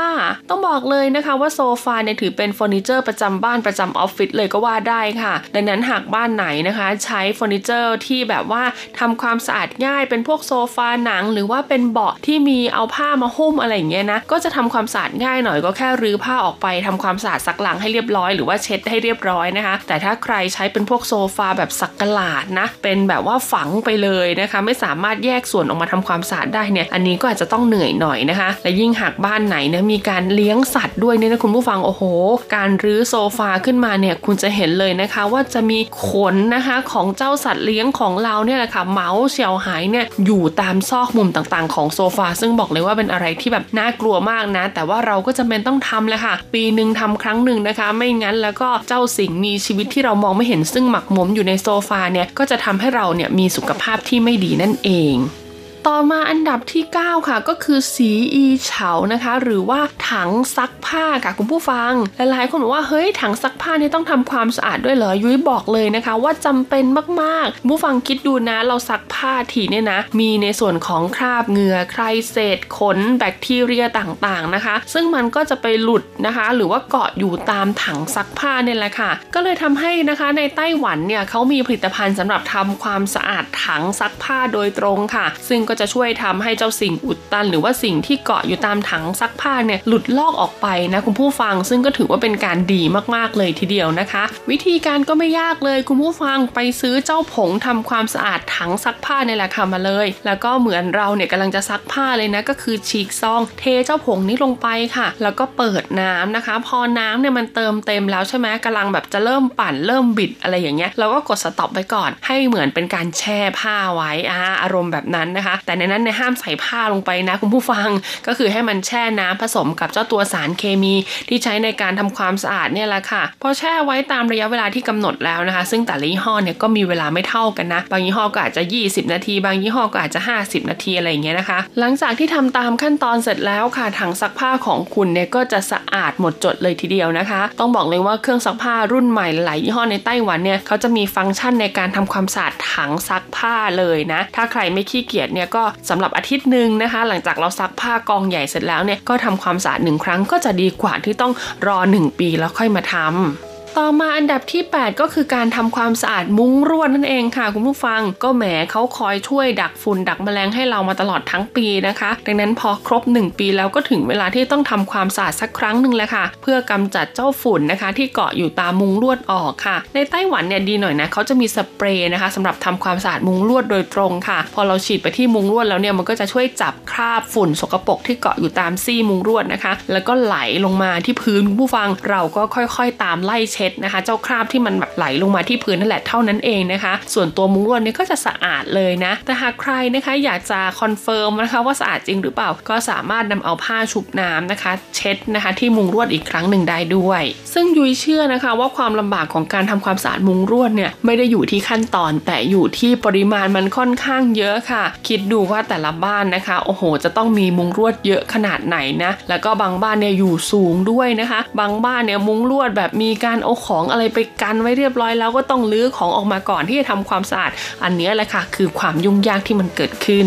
ต้องบอกเลยนะคะว่าโซฟาเนี่ยถือเป็นเฟอร์นิเจอร์ประจำบ้านประจำออฟฟิศเลยก็ว่าได้ค่ะ ดังนั้นหากบ้านไหนนะคะ ใช้เฟอร์นิเจอร์ที่แบบว่าทำความสะอาดง่ายเป็นพวกโซฟาหนัง หรือว่าเป็นเบาะที่มีเอาผ้ามาหุ้มอะไรอย่างเงี้ยนะก็จะทำความสะอาดง่ายหน่อยก็แค่รื้อผ้าออกไปทำความสะอาดซักหลังให้เรียบร้อยหรือว่าเช็ดให้เรียบร้อยนะคะ แต่ถ้าใครใช้เป็นพวกโซฟาแบบสักกลาดนะเป็นแบบว่าฝังไปเลยนะคะ ไม่สามารถแยกส่วนออกมามาทำความสะอาดได้เนี่ยอันนี้ก็อาจจะต้องเหนื่อยหน่อยนะคะ และยิ่งหากบ้านไหนเนี่ยมีการเลี้ยงสัตว์ด้วยเนี่ยนะคุณผู้ฟังโอ้โห การรื้อโซฟาขึ้นมาเนี่ยคุณจะเห็นเลยนะคะ ว่าจะมีขนนะคะของเจ้าสัตว์เลี้ยงของเราเนี่ยแหละค่ะเมาส์เฉียวหายเนี่ยอยู่ตามซอกมุมต่างๆ ของโซฟาซึ่งบอกเลยว่าเป็นอะไรที่แบบน่ากลัวมากนะ แต่ว่าเราก็จะเป็นต้องทำเลยค่ะ ปีหนึ่งทำครั้งหนึ่งนะคะ ไม่งั้นแล้วก็เจ้าสิ่งมีชีวิตที่เรามองไม่เห็นซึ่งหมักหมมอยู่ในโซฟาเนี่ยก็จะทำให้เราเนี่ยมีสุขภาพที่ไม่ดีนั่นเอง ต่อมาอันดับที่ 9 ค่ะ ก็คือสีอีเฉานะคะ หรือว่าถังซักผ้าค่ะคุณผู้ฟัง หลายๆคนบอกว่าเฮ้ยถังซักผ้านี่ต้องทำความสะอาดด้วยเหรอยุ้ยบอกเลยนะคะ ว่าจำเป็นมากๆผู้ฟังคิดดูนะเราซักผ้าทีเนี่ยนะ มีในส่วนของคราบเหงื่อใครเศษขนแบคทีเรียต่างๆนะคะ ซึ่งมันก็จะไปหลุดนะคะ หรือว่าเกาะอยู่ตามถังซักผ้าเนี่ยแหละค่ะ ก็เลยทำให้นะคะในไต้หวันเนี่ยเขามีผลิตภัณฑ์สำหรับทำความสะอาดถังซักผ้าโดยตรงค่ะ ซึ่งก็จะช่วยทำให้เจ้าสิ่งอุดตัน หรือว่าสิ่งที่เกาะอยู่ตามถังซักผ้าเนี่ยหลุดลอกออกไปนะคุณผู้ฟัง ซึ่งก็ถือว่าเป็นการดีมากๆเลยทีเดียวนะคะ วิธีการก็ไม่ยากเลยคุณผู้ฟังไปซื้อเจ้าผงทำความสะอาดถังซักผ้านี่แหละค่ะมาเลย แล้วก็เหมือนเราเนี่ยกำลังจะซักผ้าเลยนะก็คือฉีกซอง เทเจ้าผงนี้ลงไปค่ะ แล้วก็เปิดน้ำนะคะ พอน้ำเนี่ยมันเติมเต็มแล้วใช่ไหมกำลังแบบจะเริ่มปั่นเริ่มบิดอะไรอย่างเงี้ยเราก็กดสต็อปไว้ก่อน ให้เหมือนเป็นการแช่ผ้าไว้อาอารมณ์แบบนั้นนะคะแต่ในนั้นเนี่ยห้ามใส่ผ้าลงไปนะคุณผู้ฟังก็คือให้มันแช่น้ำผสมกับเจ้าตัวสารเคมีที่ใช้ในการทำความสะอาดเนี่ยแหละค่ะพอแช่ไว้ตามระยะเวลาที่กำหนดแล้วนะคะ ซึ่งแต่ละยี่ห้อเนี่ยก็มีเวลาไม่เท่ากันนะ บางยี่ห้อก็อาจจะ 20 นาที บางยี่ห้อก็อาจจะ 50 นาทีอะไรอย่างเงี้ยนะคะ หลังจากที่ทำตามขั้นตอนเสร็จแล้วค่ะถังซักผ้าของคุณเนี่ยก็จะสะอาดหมดจดเลยทีเดียวนะคะ ต้องบอกเลยว่าเครื่องซักผ้ารุ่นใหม่หลายยี่ห้อในไต้หวันเนี่ยเขาจะมีฟังก์ชันในการทำความสะอาดถังซักผ้าเลยนะ ถ้าใครไม่ขี้เกียจเนี่ยก็สำหรับอาทิตย์หนึ่งนะคะ หลังจากเราซักผ้ากองใหญ่เสร็จแล้วเนี่ยก็ทำความสะอาดหนึ่งครั้งก็จะดีกว่าที่ต้องรอ 1 ปีแล้วค่อยมาทำ ต่อมาอันดับที่ 8 ก็คือการทำความสะอาดมุ้งรวดนั่นเองค่ะ คุณผู้ฟังก็แหมเขาคอยช่วยดักฝุ่นดักแมลงให้เรามาตลอดทั้งปีนะคะ ดังนั้นพอครบ 1 ปีแล้วก็ถึงเวลาที่ต้องทำความสะอาดสักครั้งหนึ่งแล้วค่ะ เพื่อกำจัดเจ้าฝุ่นนะคะ ที่เกาะอยู่ตามมุ้งลวดออกค่ะ ในไต้หวันเนี่ยดีหน่อยนะเขาจะมีสเปรย์นะคะสำหรับทำความสะอาดมุ้งลวดโดยตรงค่ะ พอเราฉีดไปที่มุ้งลวดแล้วเนี่ยมันก็จะช่วยจับคราบฝุ่นสกปรกที่เกาะอยู่ตามซี่มุ้งลวดนะคะ แล้วก็ไหลลงมาที่พื้นผู้ฟังเราก็ค่อยๆ ตามไล่เช็ดนะคะ เจ้าคราบที่มันแบบไหลลงมาที่พื้นนั่นแหละเท่านั้นเองนะคะ ส่วนตัวมุ้งลวดนี่ก็จะสะอาดเลยนะ แต่หากใครนะคะอยากจะ confirm นะคะว่าสะอาดจริงหรือเปล่า ก็สามารถนำเอาผ้าชุบน้ำนะคะ เช็ดนะคะที่มุ้งลวดอีกครั้งหนึ่งได้ด้วย ซึ่งยุ้ยเชื่อนะคะว่าความลำบากของการทำความสะอาดมุ้งลวดเนี่ยไม่ได้อยู่ที่ขั้นตอน แต่อยู่ที่ปริมาณมันค่อนข้างเยอะค่ะ คิดดูว่าแต่ละบ้านนะคะ โอ้โห จะต้องมีมุ้งลวดเยอะขนาดไหนนะ แล้วก็บางบ้านเนี่ยอยู่สูงด้วยนะคะ บางบ้านเนี่ยมุ้งลวดแบบมีการเอาของอะไรไปกันไว้เรียบร้อยแล้วก็ต้องลื้อของออกมาก่อนที่จะทำความสะอาด อันนี้แหละค่ะคือความยุ่งยากที่มันเกิดขึ้น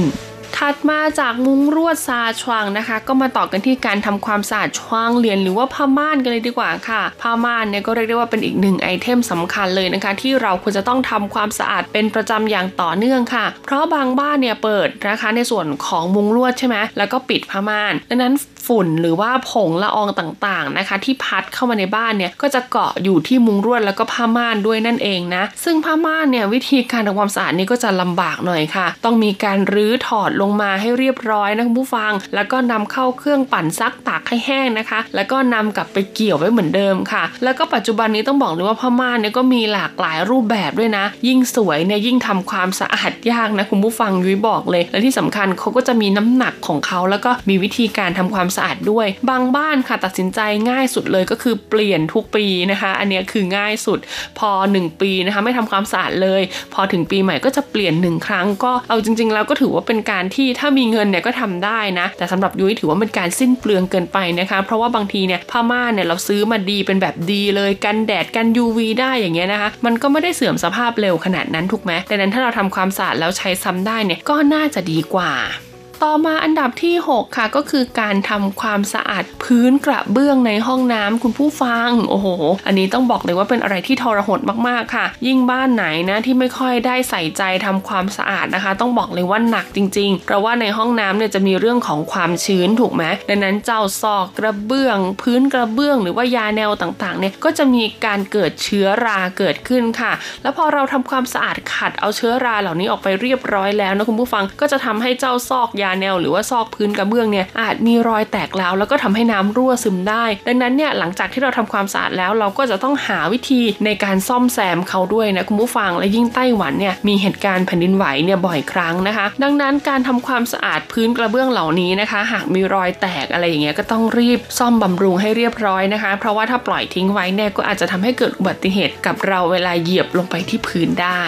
ถัดมาจากมุ้งรวดซาชวางนะคะ ก็มาต่อกันที่การทำความสะอาดชวางเหรียญหรือว่าผ้าม่านกันเลยดีกว่าค่ะ ผ้าม่านเนี่ยก็เรียกได้ว่าเป็นอีกหนึ่งไอเทมสำคัญเลยนะคะ ที่เราควรจะต้องทำความสะอาดเป็นประจำอย่างต่อเนื่องค่ะ เพราะบางบ้านเนี่ยเปิดนะคะในส่วนของมุ้งลวดใช่ไหมแล้วก็ปิดผ้าม่านดังนั้นฝุ่นหรือว่าผงละอองต่างๆนะคะ ที่พัดเข้ามาในบ้านเนี่ยก็จะเกาะอยู่ที่มุ้งรวดแล้วก็ผ้าม่านด้วยนั่นเองนะซึ่งผ้าม่านเนี่ยวิธีการทำความสะอาดนี่ก็จะลำบากหน่อยค่ะ ต้องมีการรื้อถอดลงมาให้เรียบร้อยนะคุณผู้ฟัง แล้วก็นำเข้าเครื่องปั่นซักตากให้แห้งนะคะ แล้วก็นำกลับไปเกี่ยวไว้เหมือนเดิมค่ะ แล้วก็ปัจจุบันนี้ต้องบอกเลยว่าผ้าม่านเนี่ยก็มีหลากหลายรูปแบบด้วยนะ ยิ่งสวยเนี่ยยิ่งทำความสะอาดยากนะคุณผู้ฟังยุ้ยบอกเลย และที่สำคัญเขาก็จะมีน้ำหนักของเขาแล้วก็มีวิธีการทำความสะอาดด้วย บางบ้านค่ะตัดสินใจง่ายสุดเลยก็คือเปลี่ยนทุกปีนะคะ อันนี้คือง่ายสุดพอ 1 ปีนะคะไม่ทำความสะอาดเลย พอถึงปีใหม่ก็จะเปลี่ยนหนึ่งครั้งก็เอาจริง ๆ แล้วก็ถือว่าเป็นการที่ถ้ามีเงินเนี่ยก็ทำได้นะ แต่สำหรับยุ้ยถือว่าเป็นการสิ้นเปลืองเกินไปนะคะ เพราะว่าบางทีเนี่ยผ้าม่านเนี่ยเราซื้อมาดีเป็นแบบดีเลยกันแดดกัน UV ได้อย่างเงี้ยนะคะ มันก็ไม่ได้เสื่อมสภาพเร็วขนาดนั้นถูกไหมดังนั้นถ้าเราทำความสะอาดแล้วใช้ซ้ำได้เนี่ยก็น่าจะดีกว่า ต่อมาอันดับที่ 6 ค่ะก็คือการทำความสะอาดพื้นกระเบื้องในห้องน้ำคุณผู้ฟัง โอ้โห อันนี้ต้องบอกเลยว่าเป็นอะไรที่ทรหดมากๆค่ะ ยิ่งบ้านไหนนะที่ไม่ค่อยได้ใส่ใจทำความสะอาดนะคะ ต้องบอกเลยว่าหนักจริงๆ เพราะว่าในห้องน้ำเนี่ยจะมีเรื่องของความชื้นถูกไหมดังนั้นเจ้าซอกกระเบื้อง พื้นกระเบื้อง หรือว่ายาแนวต่างๆเนี่ยก็จะมีการเกิดเชื้อราเกิดขึ้นค่ะ แล้วพอเราทำความสะอาดขัดเอาเชื้อราเหล่านี้ออกไปเรียบร้อยแล้วนะคุณผู้ฟังก็จะทำให้เจ้าซอกยาแนว หรือว่าซอกพื้นกระเบื้องเนี่ยอาจมีรอยแตกแล้วแล้วก็ทำให้น้ำรั่วซึมได้ ดังนั้นเนี่ยหลังจากที่เราทำความสะอาดแล้วเราก็จะต้องหาวิธีในการซ่อมแซมเขาด้วยนะคุณผู้ฟังและยิ่งไต้หวันเนี่ยมีเหตุการณ์แผ่นดินไหวเนี่ยบ่อยครั้งนะคะ ดังนั้นการทำความสะอาดพื้นกระเบื้องเหล่านี้นะคะ หากมีรอยแตกอะไรอย่างเงี้ยก็ต้องรีบซ่อมบำรุงให้เรียบร้อยนะคะ เพราะว่าถ้าปล่อยทิ้งไว้เนี่ยก็อาจจะทำให้เกิดอุบัติเหตุกับเราเวลาเหยียบลงไปที่พื้นได้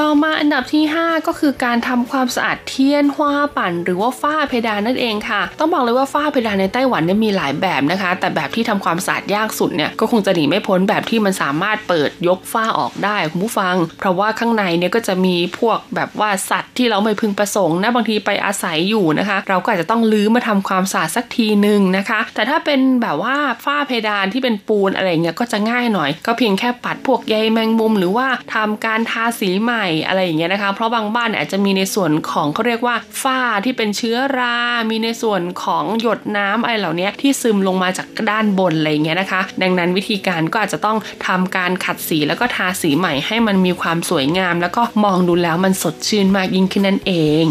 ต่อมาอันดับที่ 5 ก็คือการทำความสะอาดเทียน hoa ปั่น หรือว่าฝ้าเพดานนั่นเองค่ะ ต้องบอกเลยว่าฝ้าเพดานในไต้หวันเนี่ยมีหลายแบบนะคะ แต่แบบที่ทำความสะอาดยากสุดเนี่ยก็คงจะหนีไม่พ้นแบบที่มันสามารถเปิดยกฝ้าออกได้คุณผู้ฟัง เพราะว่าข้างในเนี่ยก็จะมีพวกแบบว่าสัตว์ที่เราไม่พึงประสงค์นะบางทีไปอาศัยอยู่นะคะ เราก็อาจจะต้องลื้อมาทำความสะอาดสักทีหนึ่งนะคะ แต่ถ้าเป็นแบบว่าฝ้าเพดานที่เป็นปูนอะไรเงี้ยก็จะง่ายหน่อย ก็เพียงแค่ปัดพวกใยแมงมุม หรือว่าทำการทาสีใหม่อะไรอย่างเงี้ยนะคะ เพราะบางบ้านอาจจะมีในส่วนของเขาเรียกว่าฝ้าที่เป็นเชื้อรา มีในส่วนของหยดน้ำอะไรเหล่านี้ที่ซึมลงมาจากด้านบนอะไรเงี้ยนะคะ ดังนั้นวิธีการก็อาจจะต้องทำการขัดสีแล้วก็ทาสีใหม่ให้มันมีความสวยงาม แล้วก็มองดูแล้วมันสดชื่นมากยิ่งขึ้นนั่นเอง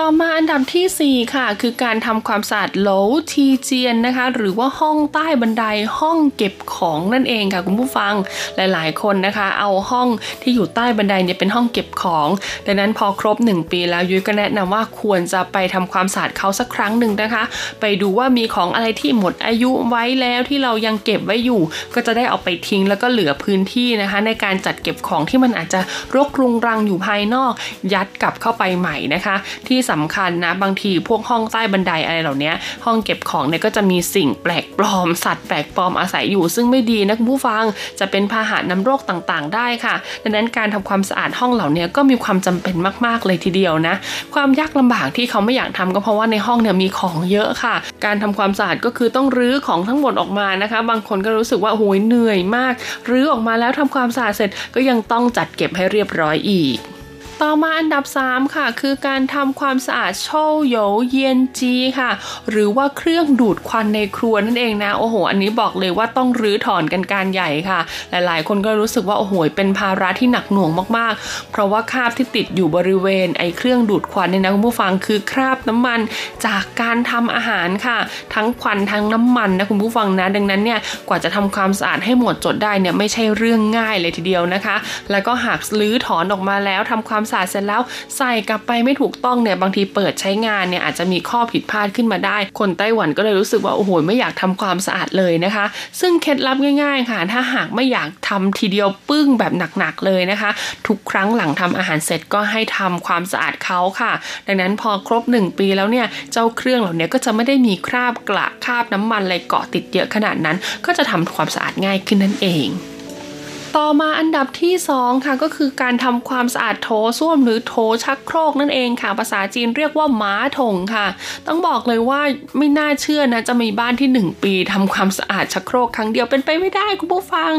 ต่อมาอันดับที่ 4 ค่ะ คือการทำความสะอาดโหลทีเจียนนะคะ หรือว่าห้องใต้บันไดห้องเก็บของนั่นเองค่ะคุณผู้ฟังหลายๆ คนนะคะ เอาห้องที่อยู่ใต้บันไดเนี่ยเป็นห้องเก็บของ ดังนั้นพอครบ 1 ปีแล้วยุ้ยก็แนะนำว่าควรจะไปทำความสะอาดเขาสักครั้งหนึ่งนะคะ ไปดูว่ามีของอะไรที่หมดอายุไว้แล้วที่เรายังเก็บไว้อยู่ ก็จะได้เอาไปทิ้งแล้วก็เหลือพื้นที่นะคะ ในการจัดเก็บของที่มันอาจจะรกรุงรังอยู่ภายนอก ยัดกลับเข้าไปใหม่นะคะ ที่สำคัญนะ บางทีพวกห้องใต้บันไดอะไรเหล่านี้ห้องเก็บของเนี่ยก็จะมีสิ่งแปลกปลอม สัตว์แปลกปลอมอาศัยอยู่ ซึ่งไม่ดีนะคุณผู้ฟังจะเป็นพาหะนำโรคต่างๆ ได้ค่ะ ดังนั้นการทำความสะอาดห้องเหล่านี้ก็มีความจำเป็นมากๆเลยทีเดียวนะ ความยากลำบากที่เขาไม่อยากทำก็เพราะว่าในห้องเนี่ยมีของเยอะค่ะ การทำความสะอาดก็คือต้องรื้อของทั้งหมดออกมานะคะ บางคนก็รู้สึกว่าโอ้ยเหนื่อยมากรื้อออกมาแล้วทำความสะอาดเสร็จก็ยังต้องจัดเก็บให้เรียบร้อยอีก ต่อมาอันดับ 3 ค่ะ คือการทำความสะอาดโชโยเยียนจีค่ะ หรือว่าเครื่องดูดควันในครัวนั่นเองนะ โอ้โห อันนี้บอกเลยว่าต้องรื้อถอนกันการใหญ่ค่ะ หลายๆ คนก็รู้สึกว่าโอ้โหเป็นภาระที่หนักหน่วงมากๆ เพราะว่าคราบที่ติดอยู่บริเวณไอ้เครื่องดูดควันเนี่ยนะคุณผู้ฟังคือคราบน้ำมันจากการทำอาหารค่ะ ทั้งควันทั้งน้ำมันนะคุณผู้ฟังนะ ดังนั้นเนี่ยกว่าจะทำความสะอาดให้หมดจดได้เนี่ยไม่ใช่เรื่องง่ายเลยทีเดียวนะคะ แล้วก็หากรื้อถอนออกมาแล้วทำความสะอาดเสร็จแล้วใส่กลับไปไม่ถูกต้องเนี่ยบางทีเปิดใช้งานเนี่ยอาจจะมีข้อผิดพลาดขึ้นมาได้ คนไต้หวันก็เลยรู้สึกว่าโอ้โหไม่อยากทำความสะอาดเลยนะคะ ซึ่งเคล็ดลับง่าย ๆ ค่ะ ถ้าหากไม่อยากทำทีเดียวปึ้งแบบหนักๆเลยนะคะ ทุกครั้งหลังทำอาหารเสร็จก็ให้ทำความสะอาดเขาค่ะ ดังนั้นพอครบ 1 ปีแล้วเนี่ยเจ้าเครื่องเหล่านี้ก็จะไม่ได้มีคราบกระคราบน้ำมันอะไรเกาะติดเยอะขนาดนั้น ก็จะทำความสะอาดง่ายขึ้นนั่นเอง ต่อมาอันดับที่ 2 ค่ะก็คือการทำความสะอาดโถส้วมหรือโถชักโครกนั่นเองค่ะ ภาษาจีนเรียกว่าม้าถงค่ะ ต้องบอกเลยว่าไม่น่าเชื่อนะ จะมีบ้านที่ 1 ปีทำความสะอาดชักโครกครั้งเดียวเป็นไปไม่ได้คุณผู้ฟัง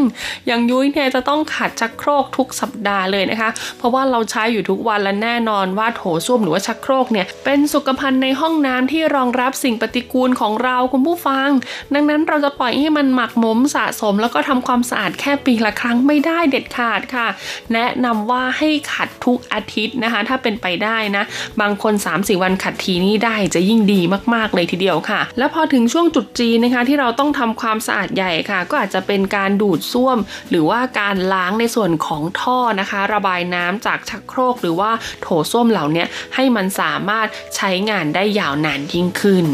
อย่างยุ้ยเนี่ยจะต้องขัดชักโครกทุกสัปดาห์เลยนะคะ เพราะว่าเราใช้อยู่ทุกวันและแน่นอนว่าโถส้วมหรือว่าชักโครกเนี่ยเป็นสุขภัณฑ์ในห้องน้ำที่รองรับสิ่งปฏิกูลของเราคุณผู้ฟัง ดังนั้นเราจะปล่อยให้มันหมักหมมสะสม แล้วก็ทำความสะอาดแค่ปีละครั้งไม่ได้เด็ดขาดค่ะ แนะนำว่าให้ขัดทุกอาทิตย์นะคะ ถ้าเป็นไปได้นะ บางคน 3-4 วันขัดทีนี่ได้จะยิ่งดีมากๆเลยทีเดียวค่ะ แล้วพอถึงช่วงจุดจีนะคะที่เราต้องทำความสะอาดใหญ่ค่ะ ก็อาจจะเป็นการดูดซ่วม หรือว่าการล้างในส่วนของท่อนะคะ ระบายน้ำจากชักโครกหรือว่าโถส้วมเหล่านี้ให้มันสามารถใช้งานได้ยาวนานยิ่งขึ้น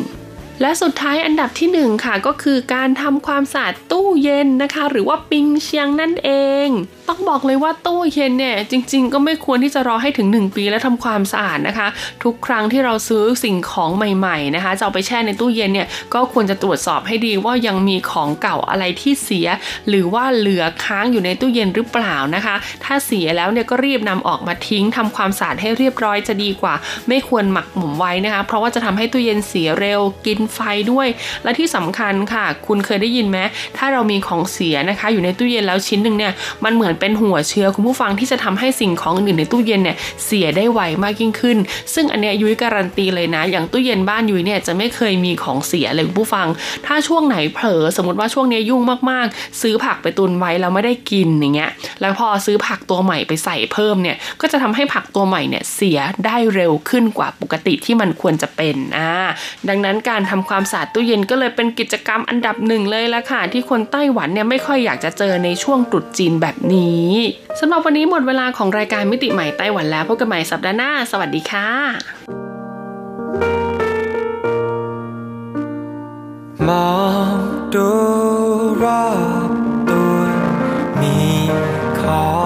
และสุดท้ายอันดับที่ 1 ค่ะ ก็คือการทำความสะอาดตู้เย็นนะคะ หรือว่าปิงเชียงนั่นเองต้องบอกเลยว่าตู้เย็นเนี่ยจริง ๆ ก็ไม่ควรที่จะรอให้ถึง 1 ปีแล้วทำความสะอาดนะคะ ทุกครั้งที่เราซื้อสิ่งของใหม่ๆนะคะจะเอาไปแช่ในตู้เย็นเนี่ยก็ควรจะตรวจสอบให้ดีว่ายังมีของเก่าอะไรที่เสีย หรือว่าเหลือค้างอยู่ในตู้เย็นหรือเปล่านะคะ ถ้าเสียแล้วเนี่ยก็รีบนำออกมาทิ้งทำความสะอาดให้เรียบร้อยจะดีกว่า ไม่ควรหมักหมมไว้นะคะ เพราะว่าจะทำให้ตู้เย็นเสียเร็วกินไฟด้วย และที่สำคัญค่ะ คุณเคยได้ยินไหมถ้าเรามีของเสียนะคะ อยู่ในตู้เย็นแล้วชิ้นหนึ่งเนี่ยมันเหมือนเป็นหัวเชื้อคุณผู้ฟังที่จะทำให้สิ่งของอื่นในตู้เย็นเนี่ยเสียได้ไวมากยิ่งขึ้น ซึ่งอันเนี้ยยุ้ยการันตีเลยนะ อย่างตู้เย็นบ้านยุ้ยเนี่ยจะไม่เคยมีของเสียเลยคุณผู้ฟัง ถ้าช่วงไหนเผลอสมมติว่าช่วงนี้ยุ่งมากๆ ซื้อผักไปตุนไว้แล้วไม่ได้กินอย่างเงี้ยแล้วพอซื้อผักตัวใหม่ไปใส่เพิ่มเนี่ยก็จะทำให้ผักตัวใหม่เนี่ยเสียได้เร็วขึ้นกว่าปกติที่มันควรจะเป็นอ่าดังนั้นการทำความสะอาดตู้เย็นก็เลยเป็นกิจกรรมอันดับหนึ่งเลยละค่ะที่คนไต้หวันเนี่ยไม่ค่อยอยากจะเจอในช่วงตรุษจีนแบบนี้สำหรับวันนี้หมดเวลาของรายการมิติใหม่ไต้หวันแล้วพบกันใหม่สัปดาห์หน้า สวัสดีค่ะมองดูรอบตัวมีของ